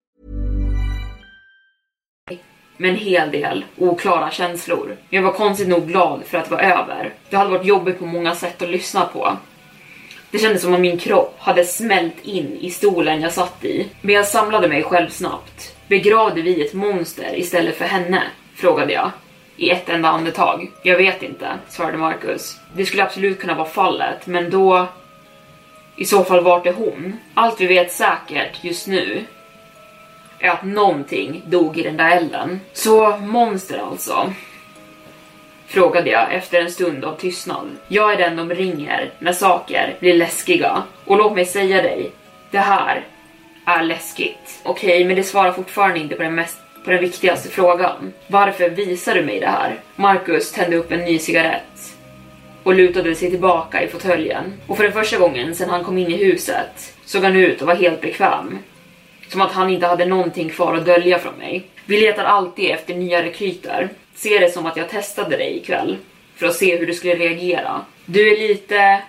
Med en hel del oklara känslor. Jag var konstigt nog glad för att det var över. Det hade varit jobbigt på många sätt att lyssna på. Det kändes som om min kropp hade smält in i stolen jag satt i. Men jag samlade mig själv snabbt. Begravde vi ett monster istället för henne? Frågade jag. I ett enda andetag. Jag vet inte, svarade Marcus. Det skulle absolut kunna vara fallet, men då... I så fall vart är hon? Allt vi vet säkert just nu är att någonting dog i den där elden. Så monster alltså? Frågade jag efter en stund av tystnad. Jag är den de ringer när saker blir läskiga. Och låt mig säga dig, det här är läskigt. Okej, okay, men det svarar fortfarande inte på den, mest, på den viktigaste frågan. Varför visar du mig det här? Marcus tände upp en ny cigarett och lutade sig tillbaka i fåtöljen. Och för den första gången sedan han kom in i huset såg han ut att vara helt bekväm. Som att han inte hade någonting kvar att dölja från mig. Vi letar alltid efter nya rekryter. Se det som att jag testade dig ikväll. För att se hur du skulle reagera. Du är lite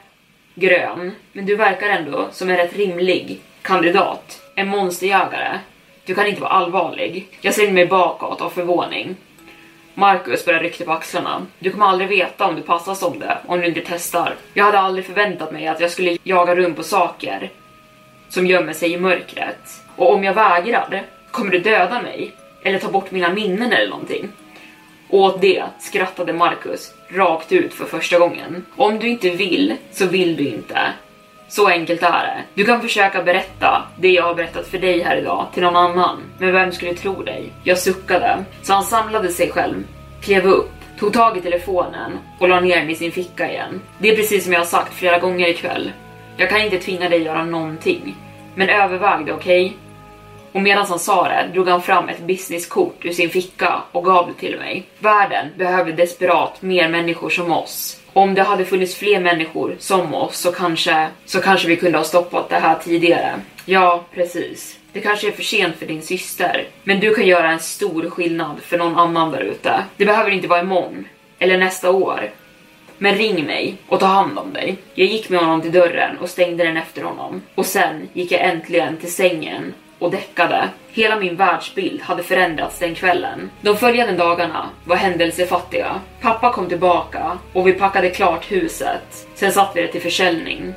grön, men du verkar ändå som en rätt rimlig kandidat. En monsterjägare. Du kan inte vara allvarlig. Jag slängde mig bakåt av förvåning. Marcus började rycka på axlarna. Du kommer aldrig veta om du passar som det, om du inte testar. Jag hade aldrig förväntat mig att jag skulle jaga runt på saker som gömmer sig i mörkret. Och om jag vägrar, kommer du döda mig? Eller ta bort mina minnen eller någonting? Och åt det skrattade Marcus rakt ut för första gången. Om du inte vill, så vill du inte. Så enkelt är det. Du kan försöka berätta det jag har berättat för dig här idag till någon annan, men vem skulle tro dig? Jag suckade, så han samlade sig själv, klev upp, tog tag i telefonen och la ner den i sin ficka igen. Det är precis som jag har sagt flera gånger ikväll. Jag kan inte tvinga dig göra någonting, men överväg det, okej? Okay? Och medan han sa det drog han fram ett businesskort ur sin ficka och gav det till mig. Världen behöver desperat mer människor som oss. Om det hade funnits fler människor som oss så kanske, så kanske vi kunde ha stoppat det här tidigare. Ja, precis. Det kanske är för sent för din syster, men du kan göra en stor skillnad för någon annan där ute. Det behöver inte vara imorgon eller nästa år. Men ring mig och ta hand om dig. Jag gick med honom till dörren och stängde den efter honom. Och sen gick jag äntligen till sängen och däckade. Hela min världsbild hade förändrats den kvällen. De följande dagarna var händelsefattiga. Pappa kom tillbaka och vi packade klart huset. Sen satt vi det till försäljning.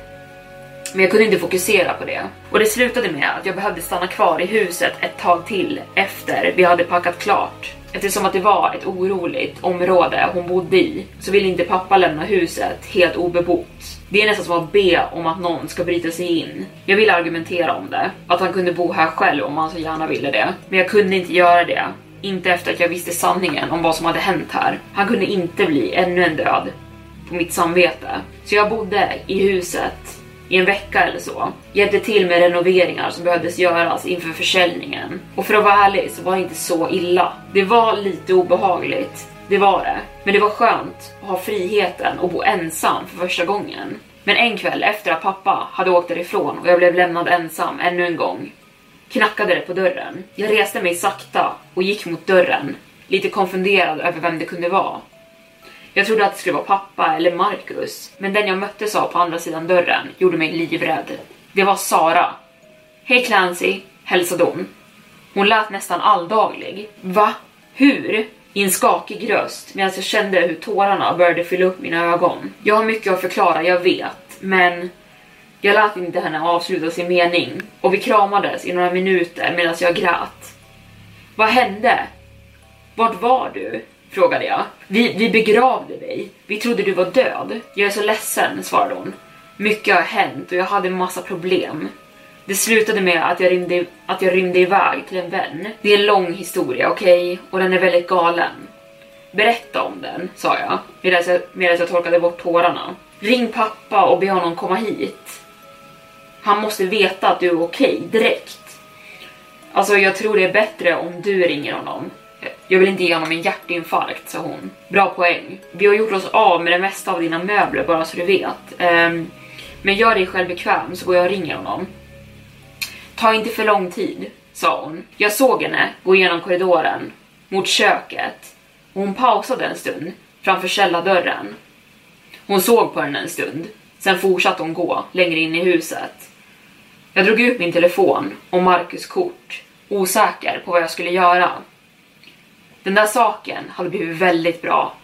Men jag kunde inte fokusera på det. Och det slutade med att jag behövde stanna kvar i huset ett tag till efter vi hade packat klart. Eftersom att det var ett oroligt område hon bodde i så ville inte pappa lämna huset helt obebott. Det är nästan som att be om att någon ska bryta sig in. Jag ville argumentera om det, att han kunde bo här själv om han så gärna ville det. Men jag kunde inte göra det. Inte efter att jag visste sanningen om vad som hade hänt här. Han kunde inte bli ännu en död på mitt samvete. Så jag bodde i huset i en vecka eller så. Hjälpte till med renoveringar som behövdes göras inför försäljningen. Och för att vara ärlig så var det inte så illa. Det var lite obehagligt, det var det. Men det var skönt att ha friheten och bo ensam för första gången. Men en kväll efter att pappa hade åkt därifrån och jag blev lämnad ensam ännu en gång knackade det på dörren. Jag reste mig sakta och gick mot dörren, lite konfunderad över vem det kunde vara. Jag trodde att det skulle vara pappa eller Marcus, men den jag möttes av på andra sidan dörren gjorde mig livrädd. Det var Sara. Hej Clancy, hälsade hon. Hon lät nästan alldaglig. Va? Hur? I en skakig röst medan jag kände hur tårarna började fylla upp mina ögon. Jag har mycket att förklara, jag vet, men jag lät inte henne avsluta sin mening och vi kramades i några minuter medan jag grät. Vad hände? Vart var du? Frågade jag. Vi, vi begravde dig. Vi trodde du var död. Jag är så ledsen, svarade hon. Mycket har hänt och jag hade massa problem. Det slutade med att jag, rymde, att jag rymde iväg till en vän. Det är en lång historia, okej? Okay? Och den är väldigt galen. Berätta om den, sa jag medan jag, medan jag torkade bort tårarna. Ring pappa och be honom komma hit. Han måste veta att du är okej okay, direkt. Alltså, jag tror det är bättre om du ringer honom. Jag vill inte ge honom en hjärtinfarkt, sa hon. Bra poäng. Vi har gjort oss av med det mesta av dina möbler bara så du vet. Um, men gör dig själv bekväm så går jag och ringer honom. Ta inte för lång tid, sa hon. Jag såg henne gå igenom korridoren mot köket och hon pausade en stund framför källardörren. Hon såg på henne en stund, sen fortsatte hon gå längre in i huset. Jag drog ut min telefon och Marcus kort, osäker på vad jag skulle göra. Den där saken hade blivit väldigt bra.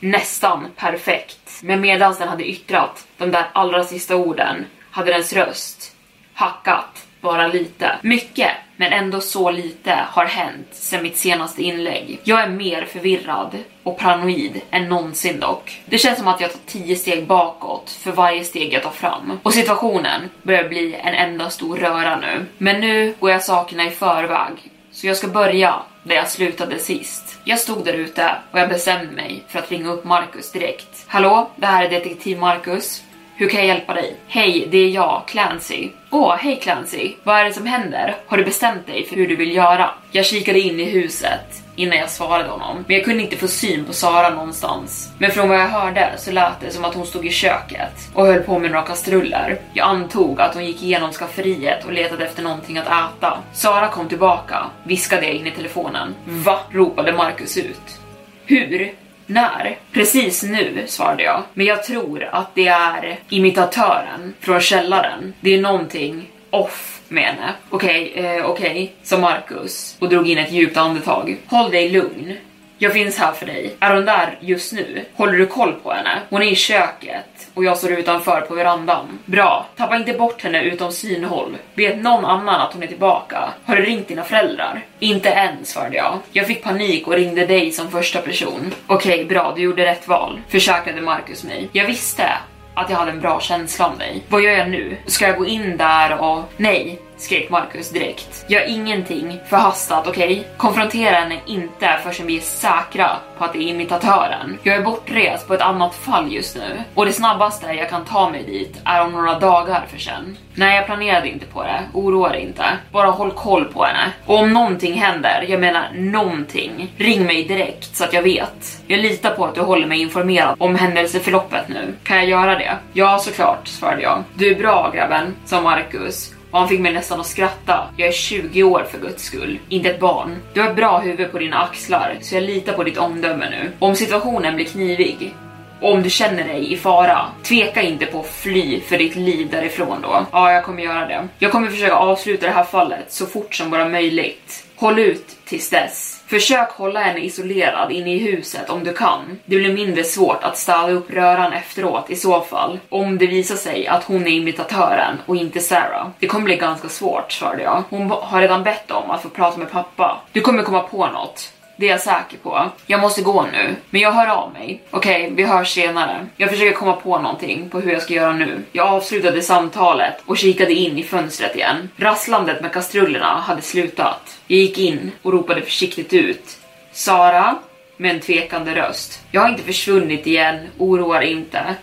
Nästan perfekt. Men medan den hade yttrat de där allra sista orden hade dens röst hackat bara lite. Mycket, men ändå så lite har hänt sedan mitt senaste inlägg. Jag är mer förvirrad och paranoid än någonsin dock. Det känns som att jag tar tio steg bakåt för varje steg jag tar fram. Och situationen börjar bli en enda stor röra nu. Men nu går jag sakerna i förväg, så jag ska börja där jag slutade sist. Jag stod där ute och jag bestämde mig för att ringa upp Marcus direkt. Hallå, det här är detektiv Marcus. Hur kan jag hjälpa dig? Hej, det är jag, Clancy. Åh, hej Clancy. Vad är det som händer? Har du bestämt dig för hur du vill göra? Jag kikade in i huset innan jag svarade honom, men jag kunde inte få syn på Sara någonstans. Men från vad jag hörde så lät det som att hon stod i köket och höll på med några kastruller. Jag antog att hon gick igenom skafferiet och letade efter någonting att äta. Sara kom tillbaka, viskade jag in i telefonen. Va? ropade Marcus ut. Hur? När? Precis nu, svarade jag. Men jag tror att det är imitatören från källaren. Det är någonting off med henne. Okej, okay, eh, okej, okay, sa Marcus och drog in ett djupt andetag. Håll dig lugn. Jag finns här för dig. Är hon där just nu? Håller du koll på henne? Hon är i köket och jag står utanför på verandan. Bra, tappa inte bort henne utom synhåll. Vet någon annan att hon är tillbaka? Har du ringt dina föräldrar? Inte än, svarade jag. Jag fick panik och ringde dig som första person. Okej, bra, du gjorde rätt val, försäkrade Marcus mig. Jag visste att jag hade en bra känsla om dig. Vad gör jag nu? Ska jag gå in där och... Nej, skrek Marcus direkt. Gör ingenting förhastat, okej? Okay? Konfrontera henne inte förrän vi är säkra på att det är imitatören. Jag är bortrest på ett annat fall just nu och det snabbaste jag kan ta mig dit är om några dagar för sen. Nej, jag planerade inte på det. Oroa dig inte. Bara håll koll på henne. Och om någonting händer, jag menar någonting, ring mig direkt så att jag vet. Jag litar på att du håller mig informerad om händelseförloppet nu. Kan jag göra det? Ja, såklart, svarade jag. Du är bra grabben, sa Marcus och han fick mig nästan att skratta. Jag är 20 år för guds skull, inte ett barn. Du har ett bra huvud på dina axlar, så jag litar på ditt omdöme nu. Om situationen blir knivig, om du känner dig i fara, tveka inte på att fly för ditt liv därifrån då. Ja, jag kommer göra det. Jag kommer försöka avsluta det här fallet så fort som bara möjligt. Håll ut tills dess. Försök hålla henne isolerad inne i huset om du kan. Det blir mindre svårt att städa upp röran efteråt i så fall. Om det visar sig att hon är imitatören och inte Sarah. Det kommer bli ganska svårt, svarade jag. Hon har redan bett om att få prata med pappa. Du kommer komma på något. Det är jag säker på. Jag måste gå nu, men jag hör av mig. Okej, okay, vi hörs senare. Jag försöker komma på någonting på hur jag ska göra nu. Jag avslutade samtalet och kikade in i fönstret igen. Rasslandet med kastrullerna hade slutat. Jag gick in och ropade försiktigt ut. Sara? Med en tvekande röst. Jag har inte försvunnit igen, oroa dig inte.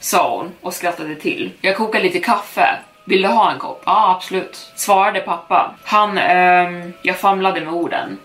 Sa hon och skrattade till. Jag kokade lite kaffe vill du ha en kopp? Ja, absolut. Svarade pappa. Han, ehm, jag famlade med orden.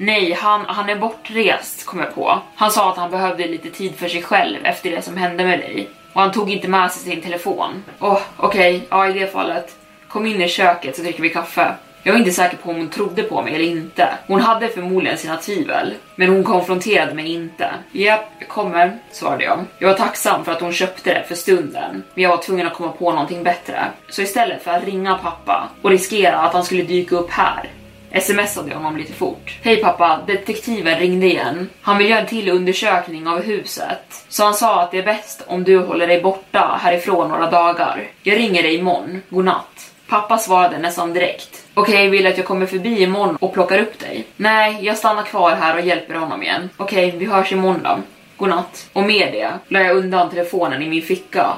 Nej, han, han är bortrest kom jag på. Han sa att han behövde lite tid för sig själv efter det som hände med dig. Och han tog inte med sig sin telefon. Åh, oh, okej, okay. ja i det fallet. Kom in i köket så dricker vi kaffe. Jag var inte säker på om hon trodde på mig eller inte. Hon hade förmodligen sina tvivel, men hon konfronterade mig inte. Japp, jag kommer, svarade jag. Jag var tacksam för att hon köpte det för stunden, men jag var tvungen att komma på någonting bättre. Så istället för att ringa pappa och riskera att han skulle dyka upp här smsade honom lite fort. Hej pappa, detektiven ringde igen. Han vill göra en till undersökning av huset. Så han sa att det är bäst om du håller dig borta härifrån några dagar. Jag ringer dig imorgon. Godnatt. Pappa svarade nästan direkt. Okej, okay, vill att jag kommer förbi imorgon och plockar upp dig? Nej, jag stannar kvar här och hjälper honom igen. Okej, okay, vi hörs imorgon då. Godnatt. Och med det la jag undan telefonen i min ficka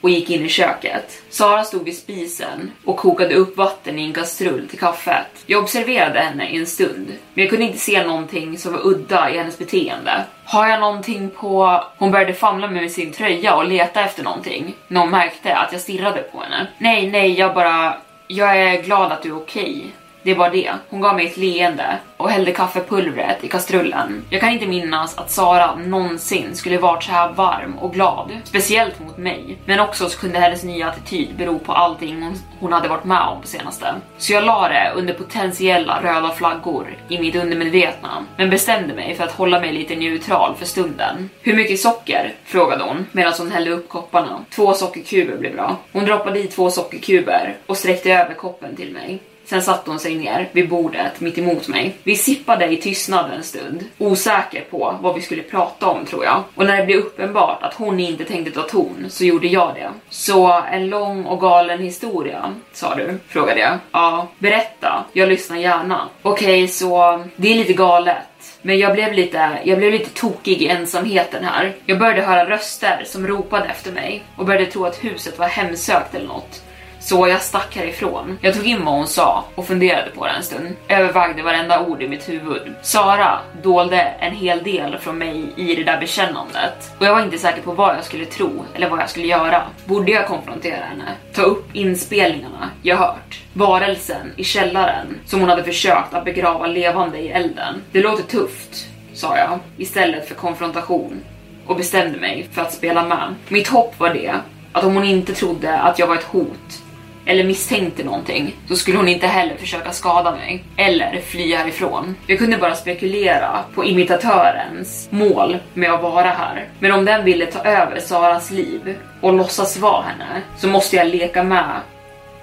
och gick in i köket. Sara stod vid spisen och kokade upp vatten i en kastrull till kaffet. Jag observerade henne i en stund, men jag kunde inte se någonting som var udda i hennes beteende. Har jag någonting på... Hon började famla med sin tröja och leta efter någonting. när hon märkte att jag stirrade på henne. Nej, nej, jag bara... Jag är glad att du är okej. Okay. Det var det. Hon gav mig ett leende och hällde kaffepulvret i kastrullen. Jag kan inte minnas att Sara någonsin skulle varit så här varm och glad. Speciellt mot mig. Men också så kunde hennes nya attityd bero på allting hon, hon hade varit med om på senaste. Så jag la det under potentiella röda flaggor i mitt undermedvetna. Men bestämde mig för att hålla mig lite neutral för stunden. Hur mycket socker? frågade hon medan hon hällde upp kopparna. Två sockerkuber blir bra. Hon droppade i två sockerkuber och sträckte över koppen till mig. Sen satte hon sig ner vid bordet mitt emot mig. Vi sippade i tystnad en stund, osäker på vad vi skulle prata om tror jag. Och när det blev uppenbart att hon inte tänkte ta ton så gjorde jag det. Så en lång och galen historia, sa du? Frågade jag. Ja, berätta. Jag lyssnar gärna. Okej, okay, så det är lite galet. Men jag blev, lite, jag blev lite tokig i ensamheten här. Jag började höra röster som ropade efter mig och började tro att huset var hemsökt eller något. Så jag stack härifrån. Jag tog in vad hon sa och funderade på det en stund. Övervägde varenda ord i mitt huvud. Sara dolde en hel del från mig i det där bekännandet. Och jag var inte säker på vad jag skulle tro eller vad jag skulle göra. Borde jag konfrontera henne? Ta upp inspelningarna jag hört? Varelsen i källaren som hon hade försökt att begrava levande i elden. Det låter tufft, sa jag istället för konfrontation och bestämde mig för att spela med. Mitt hopp var det att om hon inte trodde att jag var ett hot eller misstänkte någonting så skulle hon inte heller försöka skada mig eller fly härifrån. Jag kunde bara spekulera på imitatörens mål med att vara här. Men om den ville ta över Saras liv och låtsas vara henne så måste jag leka med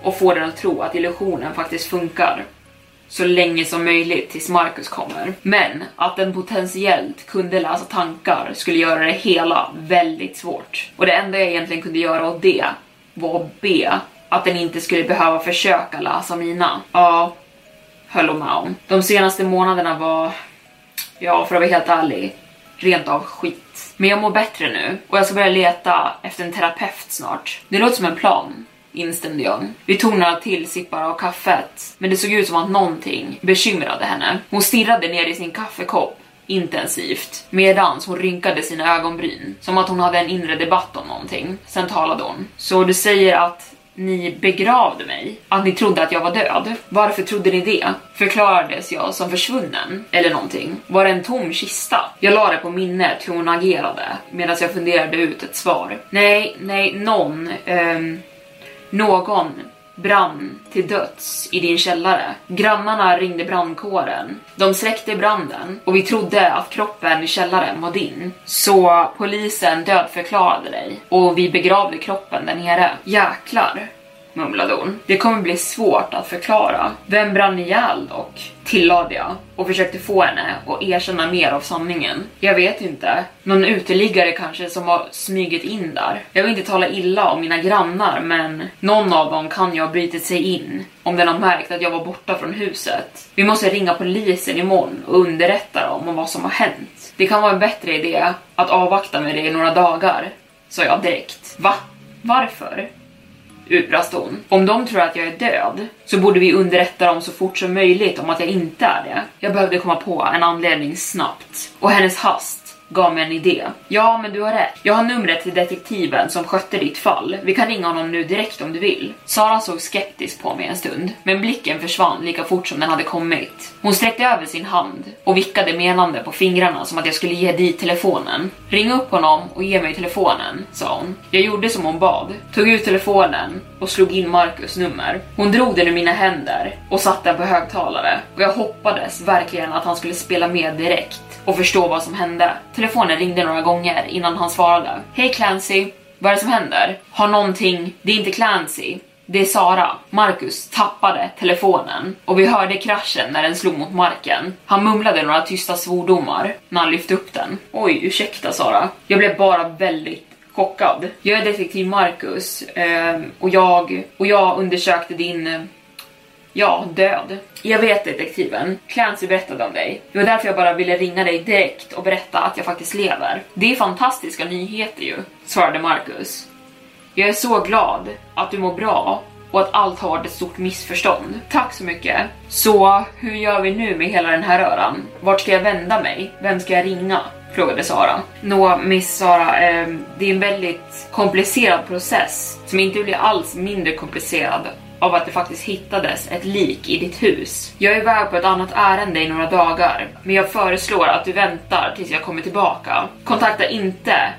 och få den att tro att illusionen faktiskt funkar. så länge som möjligt tills Marcus kommer. Men att den potentiellt kunde läsa tankar skulle göra det hela väldigt svårt. Och det enda jag egentligen kunde göra åt det var att be att den inte skulle behöva försöka läsa mina. Ja, höll hon med om. De senaste månaderna var, ja för att vara helt ärlig, rent av skit. Men jag mår bättre nu och jag ska börja leta efter en terapeut snart. Det låter som en plan instämde jag. Vi tog några till sippar av kaffet, men det såg ut som att någonting bekymrade henne. Hon stirrade ner i sin kaffekopp intensivt medans hon rynkade sina ögonbryn som att hon hade en inre debatt om någonting. Sen talade hon. Så du säger att ni begravde mig? Att ni trodde att jag var död? Varför trodde ni det? Förklarades jag som försvunnen? Eller någonting? Var det en tom kista? Jag la det på minnet hur hon agerade medan jag funderade ut ett svar. Nej, nej, någon, ehm, någon brann till döds i din källare. Grannarna ringde brandkåren. De släckte branden och vi trodde att kroppen i källaren var din. Så polisen dödförklarade dig och vi begravde kroppen där nere. Jäklar mumlade hon. Det kommer bli svårt att förklara. Vem brann ihjäl dock? Tillade jag och försökte få henne att erkänna mer av sanningen. Jag vet inte. Någon uteliggare kanske som har smugit in där. Jag vill inte tala illa om mina grannar men någon av dem kan ju ha brutit sig in om den har märkt att jag var borta från huset. Vi måste ringa polisen imorgon och underrätta dem om vad som har hänt. Det kan vara en bättre idé att avvakta med det i några dagar, sa jag direkt. Va? Varför? Utbrast hon. Om de tror att jag är död så borde vi underrätta dem så fort som möjligt om att jag inte är det. Jag behövde komma på en anledning snabbt och hennes hast gav mig en idé. Ja, men du har rätt. Jag har numret till detektiven som skötte ditt fall. Vi kan ringa honom nu direkt om du vill. Sara såg skeptiskt på mig en stund, men blicken försvann lika fort som den hade kommit. Hon sträckte över sin hand och vickade menande på fingrarna som att jag skulle ge dit telefonen. Ring upp honom och ge mig telefonen, sa hon. Jag gjorde som hon bad, tog ut telefonen och slog in Marcus nummer. Hon drog den ur mina händer och satte den på högtalare och jag hoppades verkligen att han skulle spela med direkt och förstå vad som hände. Telefonen ringde några gånger innan han svarade. Hej Clancy, vad är det som händer? Har någonting... Det är inte Clancy. Det är Sara. Marcus tappade telefonen och vi hörde kraschen när den slog mot marken. Han mumlade några tysta svordomar när han lyfte upp den. Oj, ursäkta Sara. Jag blev bara väldigt chockad. Jag är detektiv Marcus ehm, och, jag, och jag undersökte din Ja, död. Jag vet detektiven. Clancy berättade om dig. Det var därför jag bara ville ringa dig direkt och berätta att jag faktiskt lever. Det är fantastiska nyheter ju, svarade Marcus. Jag är så glad att du mår bra och att allt har varit ett stort missförstånd. Tack så mycket. Så hur gör vi nu med hela den här röran? Vart ska jag vända mig? Vem ska jag ringa? Frågade Sara. Nå, Miss Sara, eh, det är en väldigt komplicerad process som inte blir alls mindre komplicerad av att det faktiskt hittades ett lik i ditt hus. Jag är iväg på ett annat ärende i några dagar, men jag föreslår att du väntar tills jag kommer tillbaka. Kontakta inte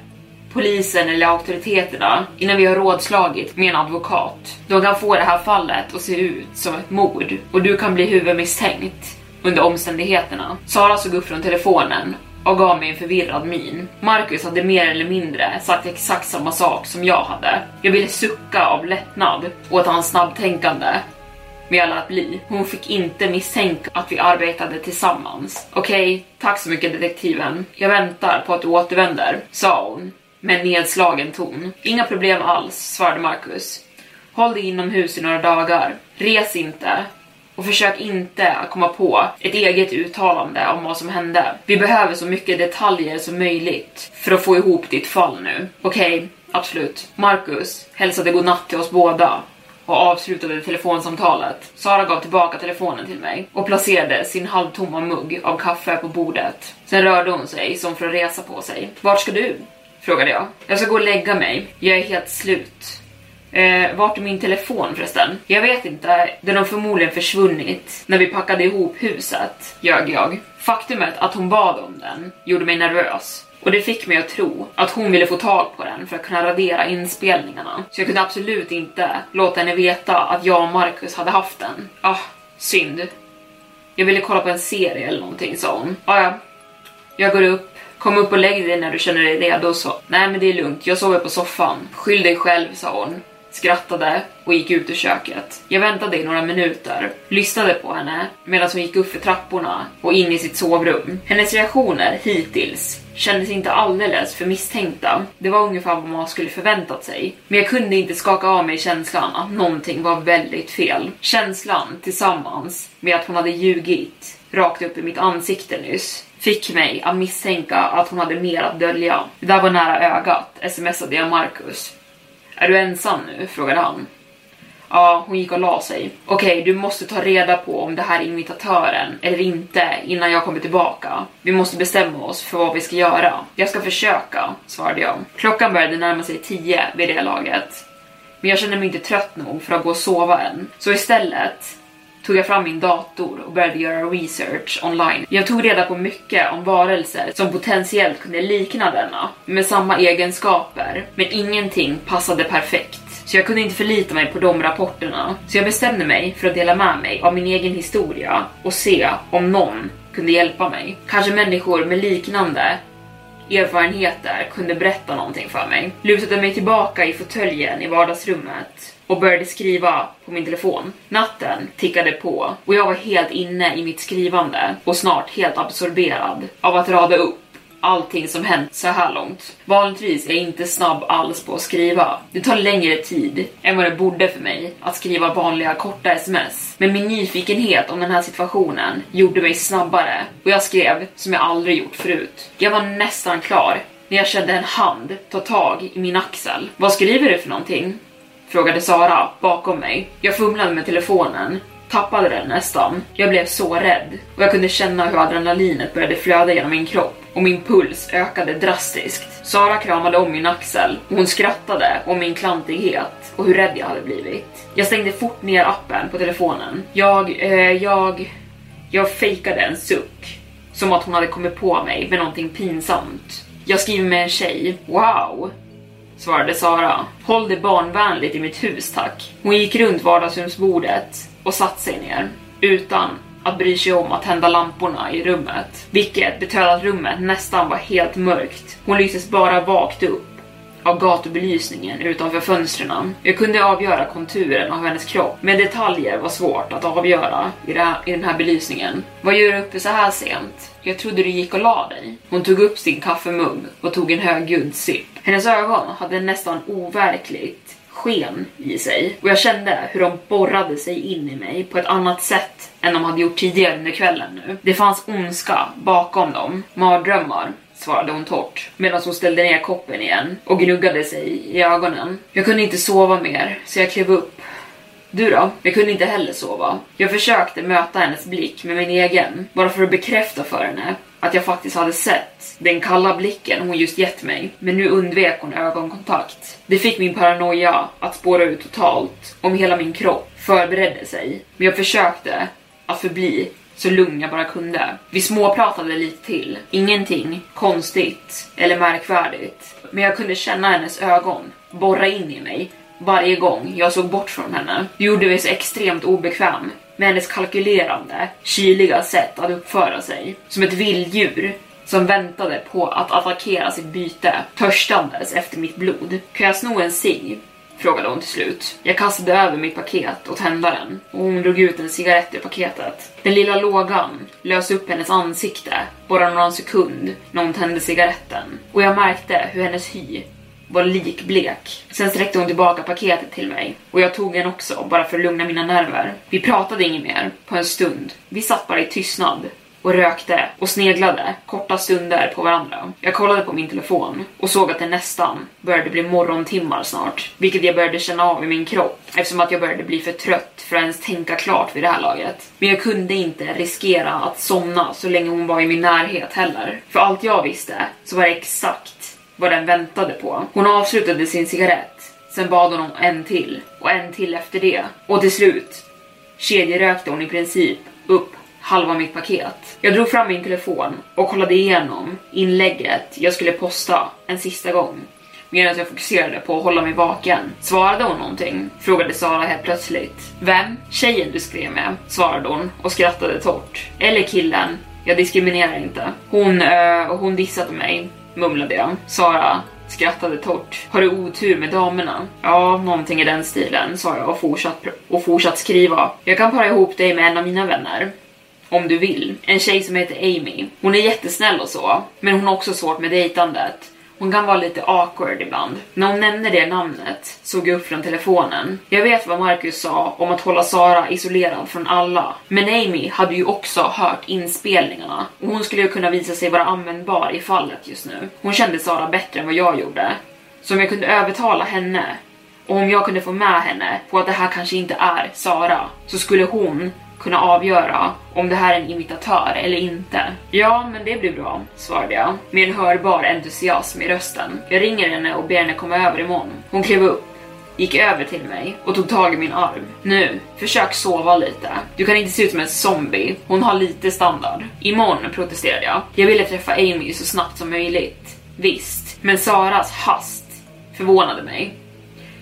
polisen eller auktoriteterna innan vi har rådslagit med en advokat. De kan få det här fallet att se ut som ett mord och du kan bli huvudmisstänkt under omständigheterna. Sara såg upp från telefonen och gav mig en förvirrad min. Marcus hade mer eller mindre sagt exakt samma sak som jag hade. Jag ville sucka av lättnad åt hans snabbtänkande. Men jag lät bli. Hon fick inte misstänka att vi arbetade tillsammans. Okej, okay, tack så mycket detektiven. Jag väntar på att du återvänder, sa hon med nedslagen ton. Inga problem alls, svarade Marcus. Håll dig inomhus i några dagar. Res inte och försök inte att komma på ett eget uttalande om vad som hände. Vi behöver så mycket detaljer som möjligt för att få ihop ditt fall nu. Okej, okay, absolut. Marcus hälsade godnatt till oss båda och avslutade telefonsamtalet. Sara gav tillbaka telefonen till mig och placerade sin halvtomma mugg av kaffe på bordet. Sen rörde hon sig som för att resa på sig. Vart ska du? Frågade jag. Jag ska gå och lägga mig. Jag är helt slut. Eh, vart är min telefon förresten? Jag vet inte, den har förmodligen försvunnit när vi packade ihop huset, ljög jag. Faktumet att hon bad om den gjorde mig nervös och det fick mig att tro att hon ville få tag på den för att kunna radera inspelningarna. Så jag kunde absolut inte låta henne veta att jag och Marcus hade haft den. Ah, synd. Jag ville kolla på en serie eller någonting, sa hon. Ah, ja. Jag går upp, Kom upp och lägg dig när du känner dig redo, så. Nej men det är lugnt, jag sover på soffan. Skyll dig själv, sa hon skrattade och gick ut ur köket. Jag väntade i några minuter, lyssnade på henne medan hon gick upp för trapporna och in i sitt sovrum. Hennes reaktioner hittills kändes inte alldeles för misstänkta. Det var ungefär vad man skulle förväntat sig. Men jag kunde inte skaka av mig känslan att någonting var väldigt fel. Känslan tillsammans med att hon hade ljugit rakt upp i mitt ansikte nyss fick mig att misstänka att hon hade mer att dölja. Det där var nära ögat, smsade jag Marcus. Är du ensam nu? frågade han. Ja, hon gick och la sig. Okej, du måste ta reda på om det här är imitatören eller inte innan jag kommer tillbaka. Vi måste bestämma oss för vad vi ska göra. Jag ska försöka, svarade jag. Klockan började närma sig tio vid det laget. Men jag kände mig inte trött nog för att gå och sova än. Så istället tog jag fram min dator och började göra research online. Jag tog reda på mycket om varelser som potentiellt kunde likna denna, med samma egenskaper, men ingenting passade perfekt. Så jag kunde inte förlita mig på de rapporterna. Så jag bestämde mig för att dela med mig av min egen historia och se om någon kunde hjälpa mig. Kanske människor med liknande erfarenheter kunde berätta någonting för mig. Lutade mig tillbaka i fåtöljen i vardagsrummet och började skriva på min telefon. Natten tickade på och jag var helt inne i mitt skrivande och snart helt absorberad av att rada upp allting som hänt så här långt. Vanligtvis är jag inte snabb alls på att skriva. Det tar längre tid än vad det borde för mig att skriva vanliga korta sms. Men min nyfikenhet om den här situationen gjorde mig snabbare och jag skrev som jag aldrig gjort förut. Jag var nästan klar när jag kände en hand ta tag i min axel. Vad skriver du för någonting? Frågade Sara bakom mig. Jag fumlade med telefonen tappade den nästan. Jag blev så rädd och jag kunde känna hur adrenalinet började flöda genom min kropp och min puls ökade drastiskt. Sara kramade om min axel och hon skrattade om min klantighet och hur rädd jag hade blivit. Jag stängde fort ner appen på telefonen. Jag, eh, jag, jag fejkade en suck. Som att hon hade kommit på mig med någonting pinsamt. Jag skriver med en tjej. Wow! Svarade Sara. Håll det barnvänligt i mitt hus tack. Hon gick runt vardagsrumsbordet och satte sig ner utan att bry sig om att tända lamporna i rummet. Vilket betydde att rummet nästan var helt mörkt. Hon lystes bara vagt upp av gatubelysningen utanför fönstren. Jag kunde avgöra konturen av hennes kropp, men detaljer var svårt att avgöra i, i den här belysningen. Vad gör du uppe så här sent? Jag trodde du gick och la dig. Hon tog upp sin kaffemugg och tog en högljudd sipp. Hennes ögon hade nästan overkligt sken i sig och jag kände hur de borrade sig in i mig på ett annat sätt än de hade gjort tidigare under kvällen nu. Det fanns ondska bakom dem, mardrömmar svarade hon torrt medan hon ställde ner koppen igen och gnuggade sig i ögonen. Jag kunde inte sova mer så jag klev upp. Du då? Jag kunde inte heller sova. Jag försökte möta hennes blick med min egen, bara för att bekräfta för henne att jag faktiskt hade sett den kalla blicken hon just gett mig, men nu undvek hon ögonkontakt. Det fick min paranoia att spåra ut totalt om hela min kropp förberedde sig, men jag försökte att förbli så lugn jag bara kunde. Vi småpratade lite till. Ingenting konstigt eller märkvärdigt. Men jag kunde känna hennes ögon borra in i mig varje gång jag såg bort från henne. Det gjorde mig så extremt obekväm med hennes kalkylerande, kyliga sätt att uppföra sig. Som ett vilddjur som väntade på att attackera sitt byte, törstandes efter mitt blod. Kan jag sno en cigg? Frågade hon till slut. Jag kastade över mitt paket och tände den och hon drog ut en cigarett ur paketet. Den lilla lågan lös upp hennes ansikte bara någon sekund när hon tände cigaretten och jag märkte hur hennes hy var likblek. Sen sträckte hon tillbaka paketet till mig och jag tog en också bara för att lugna mina nerver. Vi pratade inget mer på en stund. Vi satt bara i tystnad och rökte och sneglade korta stunder på varandra. Jag kollade på min telefon och såg att det nästan började bli morgontimmar snart, vilket jag började känna av i min kropp eftersom att jag började bli för trött för att ens tänka klart vid det här laget. Men jag kunde inte riskera att somna så länge hon var i min närhet heller. För allt jag visste så var det exakt vad den väntade på. Hon avslutade sin cigarett, sen bad hon om en till och en till efter det och till slut kedjerökte hon i princip upp halva mitt paket. Jag drog fram min telefon och kollade igenom inlägget jag skulle posta en sista gång. Medan jag fokuserade på att hålla mig vaken. Svarade hon någonting? Frågade Sara helt plötsligt. Vem? Tjejen du skrev med? Svarade hon och skrattade torrt. Eller killen. Jag diskriminerar inte. Hon, uh, hon dissade mig, mumlade jag. Sara Skrattade torrt. Har du otur med damerna? Ja, någonting i den stilen, sa jag och fortsatt, och fortsatt skriva. Jag kan para ihop dig med en av mina vänner. Om du vill. En tjej som heter Amy. Hon är jättesnäll och så, men hon har också svårt med dejtandet. Hon kan vara lite awkward ibland. När hon nämnde det namnet såg jag upp från telefonen. Jag vet vad Marcus sa om att hålla Sara isolerad från alla. Men Amy hade ju också hört inspelningarna och hon skulle ju kunna visa sig vara användbar i fallet just nu. Hon kände Sara bättre än vad jag gjorde. Så om jag kunde övertala henne och om jag kunde få med henne på att det här kanske inte är Sara så skulle hon kunna avgöra om det här är en imitatör eller inte. Ja, men det blir bra, svarade jag med en hörbar entusiasm i rösten. Jag ringer henne och ber henne komma över imorgon. Hon klev upp gick över till mig och tog tag i min arm. Nu, försök sova lite. Du kan inte se ut som en zombie. Hon har lite standard. Imorgon protesterade jag. Jag ville träffa Amy så snabbt som möjligt. Visst, men Saras hast förvånade mig.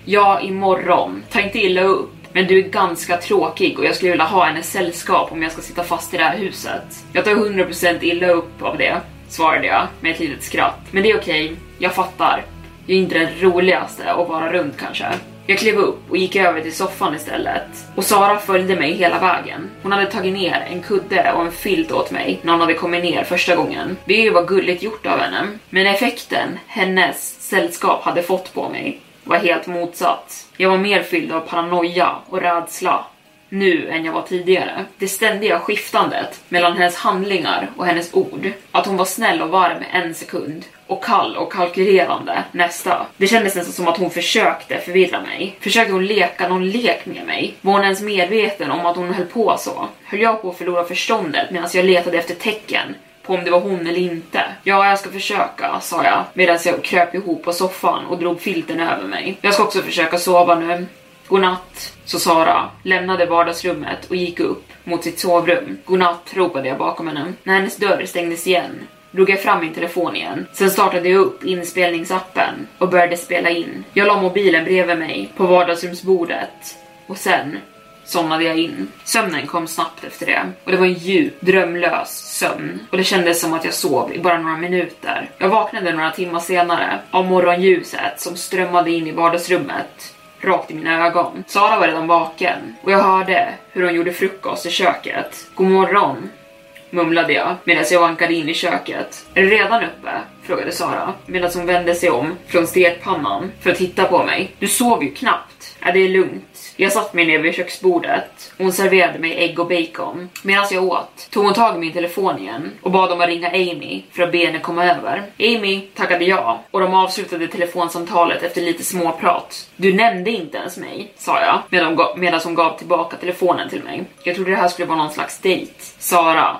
Ja, imorgon. Ta inte illa upp. Men du är ganska tråkig och jag skulle vilja ha hennes sällskap om jag ska sitta fast i det här huset. Jag tar 100% illa upp av det, svarade jag med ett litet skratt. Men det är okej, jag fattar. Jag är inte den roligaste att vara runt kanske. Jag klev upp och gick över till soffan istället. Och Sara följde mig hela vägen. Hon hade tagit ner en kudde och en filt åt mig när hon hade kommit ner första gången. Det var gulligt gjort av henne. Men effekten hennes sällskap hade fått på mig var helt motsatt. Jag var mer fylld av paranoia och rädsla nu än jag var tidigare. Det ständiga skiftandet mellan hennes handlingar och hennes ord. Att hon var snäll och varm en sekund och kall och kalkylerande nästa. Det kändes nästan som att hon försökte förvirra mig. Försökte hon leka någon lek med mig? Var hon ens medveten om att hon höll på så? Höll jag på att förlora förståndet medan jag letade efter tecken på om det var hon eller inte. Ja, jag ska försöka, sa jag medan jag kröp ihop på soffan och drog filten över mig. Jag ska också försöka sova nu. Godnatt, sa Sara, lämnade vardagsrummet och gick upp mot sitt sovrum. Godnatt, ropade jag bakom henne. När hennes dörr stängdes igen drog jag fram min telefon igen. Sen startade jag upp inspelningsappen och började spela in. Jag la mobilen bredvid mig på vardagsrumsbordet och sen somnade jag in. Sömnen kom snabbt efter det och det var en djup, drömlös sömn och det kändes som att jag sov i bara några minuter. Jag vaknade några timmar senare av morgonljuset som strömmade in i vardagsrummet rakt i mina ögon. Sara var redan vaken och jag hörde hur hon gjorde frukost i köket. God morgon, mumlade jag medan jag vankade in i köket. Är du redan uppe? frågade Sara medan hon vände sig om från stekpannan för att titta på mig. Du sov ju knappt. Ja, det är lugnt. Jag satt mig ner vid köksbordet och hon serverade mig ägg och bacon. Medan jag åt tog hon tag i min telefon igen och bad om att ringa Amy för att be henne komma över. Amy tackade ja och de avslutade telefonsamtalet efter lite småprat. Du nämnde inte ens mig, sa jag medan hon gav tillbaka telefonen till mig. Jag trodde det här skulle vara någon slags dejt. Sara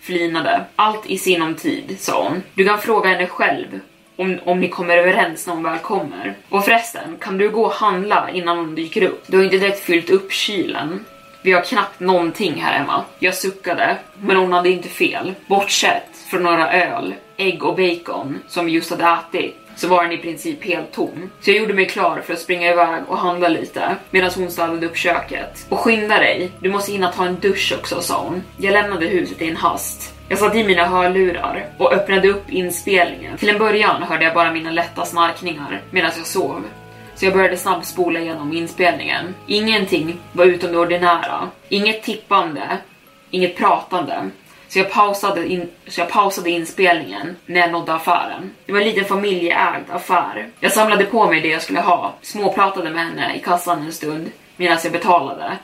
flinade. Allt i sinom tid, sa hon. Du kan fråga henne själv om, om ni kommer överens när hon väl kommer. Och förresten, kan du gå och handla innan hon dyker upp? Du har inte direkt fyllt upp kylen. Vi har knappt någonting här hemma. Jag suckade, men hon hade inte fel. Bortsett från några öl, ägg och bacon som vi just hade ätit så var den i princip helt tom. Så jag gjorde mig klar för att springa iväg och handla lite medan hon städade upp köket. Och skynda dig, du måste hinna ta en dusch också sa hon. Jag lämnade huset i en hast. Jag satte i mina hörlurar och öppnade upp inspelningen. Till en början hörde jag bara mina lätta snarkningar medan jag sov. Så jag började snabbspola igenom inspelningen. Ingenting var utom det ordinära. Inget tippande, inget pratande. Så jag, pausade in, så jag pausade inspelningen när jag nådde affären. Det var en liten familjeägd affär. Jag samlade på mig det jag skulle ha, småpratade med henne i kassan en stund medan jag betalade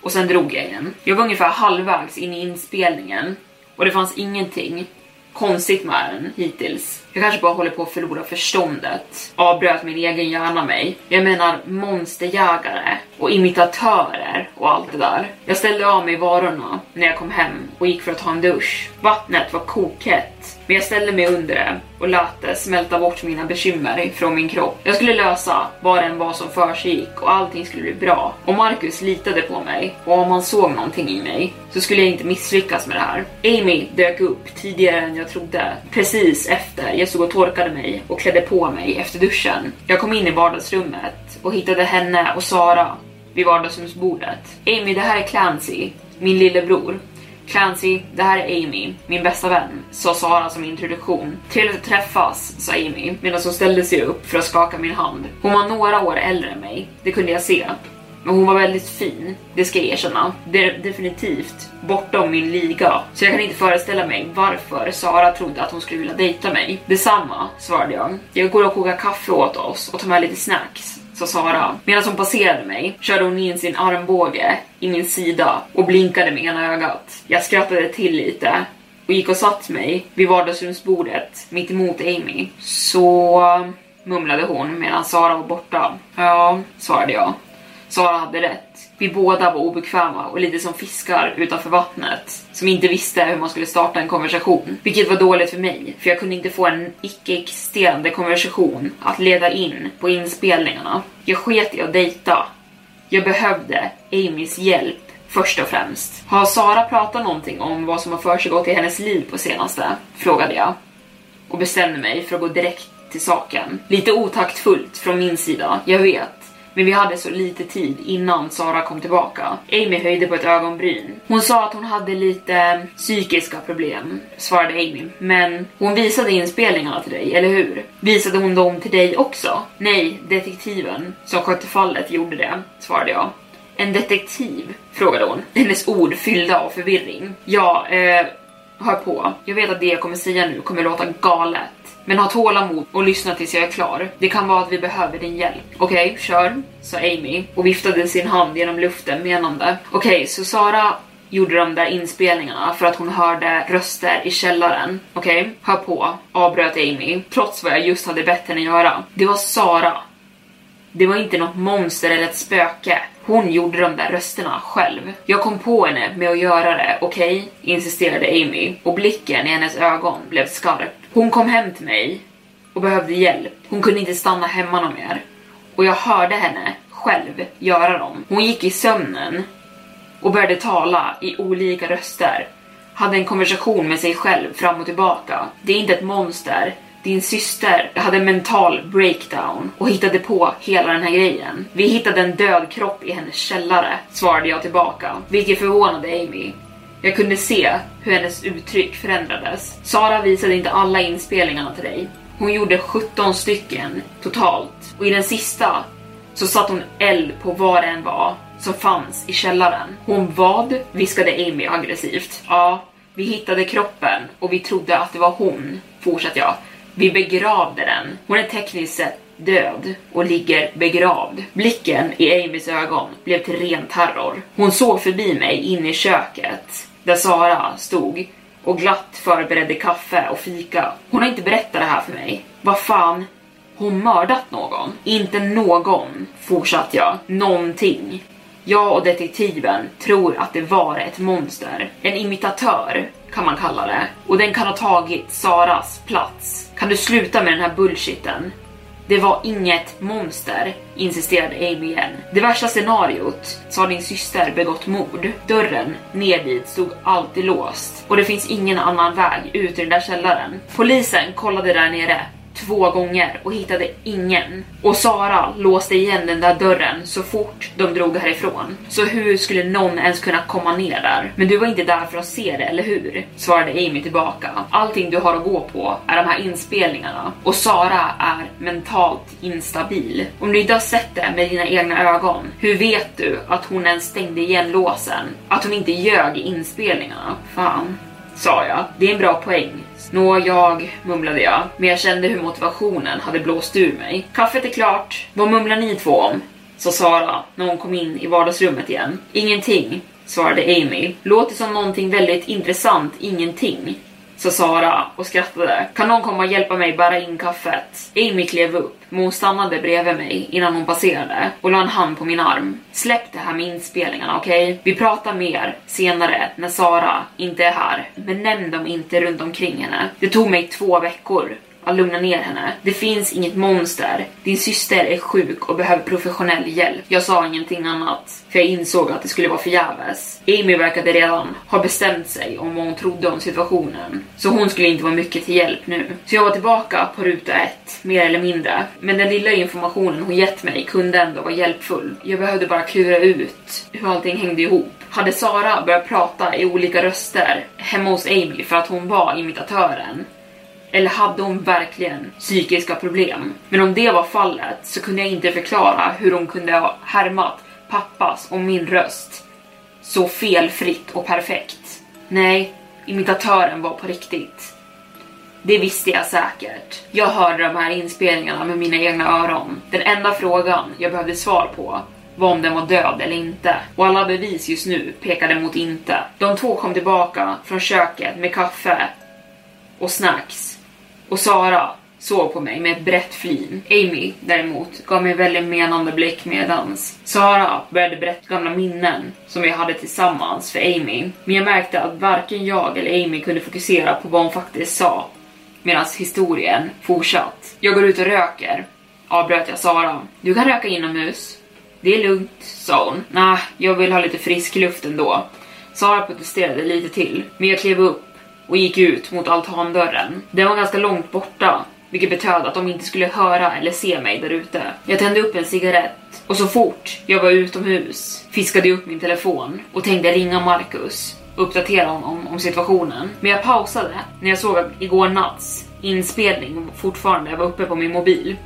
och sen drog jag igen. Jag var ungefär halvvägs in i inspelningen och det fanns ingenting konstigt med den hittills. Jag kanske bara håller på att förlora förståndet. Avbröt min egen hjärna mig. Jag menar monsterjägare och imitatörer och allt det där. Jag ställde av mig varorna när jag kom hem och gick för att ta en dusch. Vattnet var kokhett, men jag ställde mig under det och lät det smälta bort mina bekymmer från min kropp. Jag skulle lösa vad det än var som försiggick och allting skulle bli bra. Och Marcus litade på mig och om han såg någonting i mig så skulle jag inte misslyckas med det här. Amy dök upp tidigare än jag trodde, precis efter jag stod och torkade mig och klädde på mig efter duschen. Jag kom in i vardagsrummet och hittade henne och Sara vid vardagsrumsbordet. Amy, det här är Clancy, min lillebror. Clancy, det här är Amy, min bästa vän, sa Sara som introduktion. Trevligt att träffas, sa Amy medan hon ställde sig upp för att skaka min hand. Hon var några år äldre än mig, det kunde jag se. Men hon var väldigt fin, det ska jag erkänna. Det är definitivt bortom min liga. Så jag kan inte föreställa mig varför Sara trodde att hon skulle vilja dejta mig. Detsamma, svarade jag. Jag går och kokar kaffe åt oss och tar med lite snacks sa Sara. Medan hon passerade mig körde hon in sin armbåge i min sida och blinkade med ena ögat. Jag skrattade till lite och gick och satt mig vid vardagsrumsbordet mitt emot Amy. Så mumlade hon medan Sara var borta. Ja, svarade jag. Sara hade rätt. Vi båda var obekväma och lite som fiskar utanför vattnet som inte visste hur man skulle starta en konversation. Vilket var dåligt för mig, för jag kunde inte få en icke-existerande konversation att leda in på inspelningarna. Jag sket i att dejta. Jag behövde Amys hjälp först och främst. Har Sara pratat någonting om vad som har försiggått i hennes liv på senaste? Frågade jag. Och bestämde mig för att gå direkt till saken. Lite otaktfullt från min sida, jag vet. Men vi hade så lite tid innan Sara kom tillbaka. Amy höjde på ett ögonbryn. Hon sa att hon hade lite psykiska problem, svarade Amy. Men hon visade inspelningarna till dig, eller hur? Visade hon dem till dig också? Nej, detektiven som skötte fallet gjorde det, svarade jag. En detektiv? frågade hon. Hennes ord fyllda av förvirring. Ja, eh, hör på. Jag vet att det jag kommer säga nu kommer låta galet. Men ha tålamod och lyssna tills jag är klar. Det kan vara att vi behöver din hjälp. Okej, okay, kör, sa Amy och viftade sin hand genom luften menande. Okej, okay, så Sara gjorde de där inspelningarna för att hon hörde röster i källaren. Okej, okay, hör på, avbröt Amy, trots vad jag just hade bett henne göra. Det var Sara. Det var inte något monster eller ett spöke. Hon gjorde de där rösterna själv. Jag kom på henne med att göra det, okej? Okay? insisterade Amy och blicken i hennes ögon blev skarp. Hon kom hem till mig och behövde hjälp. Hon kunde inte stanna hemma någon mer. Och jag hörde henne själv göra dem. Hon gick i sömnen och började tala i olika röster. Hade en konversation med sig själv fram och tillbaka. Det är inte ett monster, din syster hade en mental breakdown och hittade på hela den här grejen. Vi hittade en död kropp i hennes källare, svarade jag tillbaka, vilket förvånade Amy. Jag kunde se hur hennes uttryck förändrades. Sara visade inte alla inspelningarna till dig. Hon gjorde 17 stycken totalt och i den sista så satte hon eld på vad det än var som fanns i källaren. Hon vad? viskade Amy aggressivt. Ja, vi hittade kroppen och vi trodde att det var hon, fortsatte jag. Vi begravde den. Hon är tekniskt sett död och ligger begravd. Blicken i Amys ögon blev till ren terror. Hon såg förbi mig in i köket där Sara stod och glatt förberedde kaffe och fika. Hon har inte berättat det här för mig. Vad fan? Hon mördat någon? Inte någon, fortsatte jag. Någonting. Jag och detektiven tror att det var ett monster. En imitatör kan man kalla det. Och den kan ha tagit Saras plats. Kan du sluta med den här bullshiten? Det var inget monster, insisterade Amy igen. Det värsta scenariot så har din syster begått mord. Dörren ner dit stod alltid låst och det finns ingen annan väg ut ur den där källaren. Polisen kollade där nere två gånger och hittade ingen. Och Sara låste igen den där dörren så fort de drog härifrån. Så hur skulle någon ens kunna komma ner där? Men du var inte där för att se det, eller hur? Svarade Amy tillbaka. Allting du har att gå på är de här inspelningarna och Sara är mentalt instabil. Om du inte har sett det med dina egna ögon, hur vet du att hon ens stängde igen låsen? Att hon inte ljög i inspelningarna? Fan sa jag. Det är en bra poäng. Nå, jag, mumlade jag, men jag kände hur motivationen hade blåst ur mig. Kaffet är klart. Vad mumlar ni två om? sa Sara när hon kom in i vardagsrummet igen. Ingenting, svarade Amy. Låter som någonting väldigt intressant, ingenting sa Sara och skrattade. Kan någon komma och hjälpa mig bära in kaffet? Amy klev upp, men hon stannade bredvid mig innan hon passerade och la en hand på min arm. Släpp det här med inspelningarna, okej? Okay? Vi pratar mer senare när Sara inte är här, men nämn dem inte runt omkring henne. Det tog mig två veckor att lugna ner henne. Det finns inget monster. Din syster är sjuk och behöver professionell hjälp. Jag sa ingenting annat, för jag insåg att det skulle vara förgäves. Amy verkade redan ha bestämt sig om vad hon trodde om situationen, så hon skulle inte vara mycket till hjälp nu. Så jag var tillbaka på ruta ett, mer eller mindre. Men den lilla informationen hon gett mig kunde ändå vara hjälpfull. Jag behövde bara klura ut hur allting hängde ihop. Hade Sara börjat prata i olika röster hemma hos Amy för att hon var imitatören? Eller hade hon verkligen psykiska problem? Men om det var fallet så kunde jag inte förklara hur hon kunde ha härmat pappas och min röst så felfritt och perfekt. Nej, imitatören var på riktigt. Det visste jag säkert. Jag hörde de här inspelningarna med mina egna öron. Den enda frågan jag behövde svar på var om den var död eller inte. Och alla bevis just nu pekade mot inte. De två kom tillbaka från köket med kaffe och snacks. Och Sara såg på mig med ett brett flin. Amy däremot gav mig en väldigt menande blick medans Sara började berätta gamla minnen som vi hade tillsammans för Amy. Men jag märkte att varken jag eller Amy kunde fokusera på vad hon faktiskt sa medan historien fortsatt. Jag går ut och röker, avbröt jag Sara. Du kan röka inomhus. Det är lugnt, sa hon. Nah, jag vill ha lite frisk luft ändå. Sara protesterade lite till, men jag klev upp och gick ut mot altandörren. Den var ganska långt borta, vilket betöd att de inte skulle höra eller se mig där ute. Jag tände upp en cigarett och så fort jag var utomhus fiskade jag upp min telefon och tänkte ringa Marcus och uppdatera honom om situationen. Men jag pausade när jag såg att igår natts inspelning fortfarande var uppe på min mobil.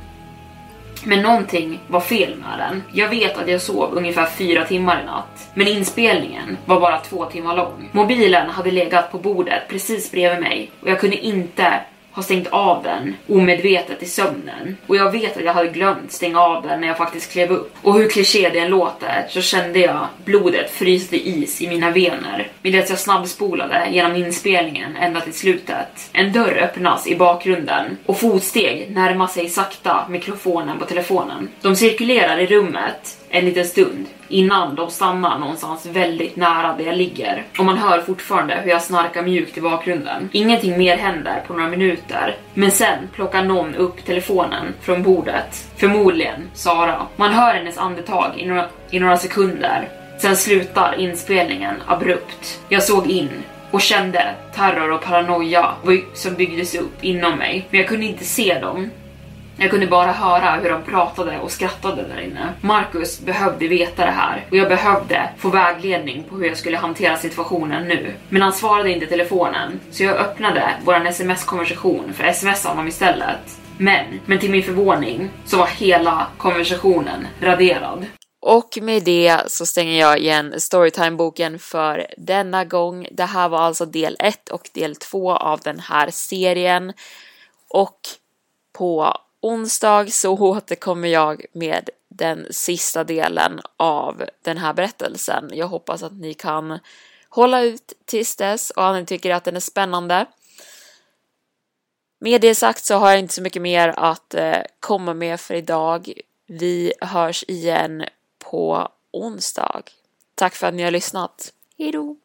Men någonting var fel med den. Jag vet att jag sov ungefär fyra timmar i natt, men inspelningen var bara två timmar lång. Mobilen hade legat på bordet precis bredvid mig och jag kunde inte har stängt av den omedvetet i sömnen. Och jag vet att jag hade glömt stänga av den när jag faktiskt klev upp. Och hur kliché det än låter så kände jag blodet frysa till is i mina vener medan jag snabbspolade genom inspelningen ända till slutet. En dörr öppnas i bakgrunden och fotsteg närmar sig sakta mikrofonen på telefonen. De cirkulerar i rummet en liten stund innan de stannar någonstans väldigt nära där jag ligger. Och man hör fortfarande hur jag snarkar mjukt i bakgrunden. Ingenting mer händer på några minuter, men sen plockar någon upp telefonen från bordet. Förmodligen Sara. Man hör hennes andetag i några, i några sekunder. Sen slutar inspelningen abrupt. Jag såg in och kände terror och paranoia som byggdes upp inom mig. Men jag kunde inte se dem jag kunde bara höra hur de pratade och skrattade där inne. Marcus behövde veta det här och jag behövde få vägledning på hur jag skulle hantera situationen nu. Men han svarade inte telefonen så jag öppnade våran sms-konversation för att smsa honom istället. Men, men till min förvåning så var hela konversationen raderad. Och med det så stänger jag igen Storytime-boken för denna gång. Det här var alltså del 1 och del 2 av den här serien. Och på onsdag så återkommer jag med den sista delen av den här berättelsen. Jag hoppas att ni kan hålla ut tills dess och att ni tycker att den är spännande. Med det sagt så har jag inte så mycket mer att eh, komma med för idag. Vi hörs igen på onsdag. Tack för att ni har lyssnat. Hejdå!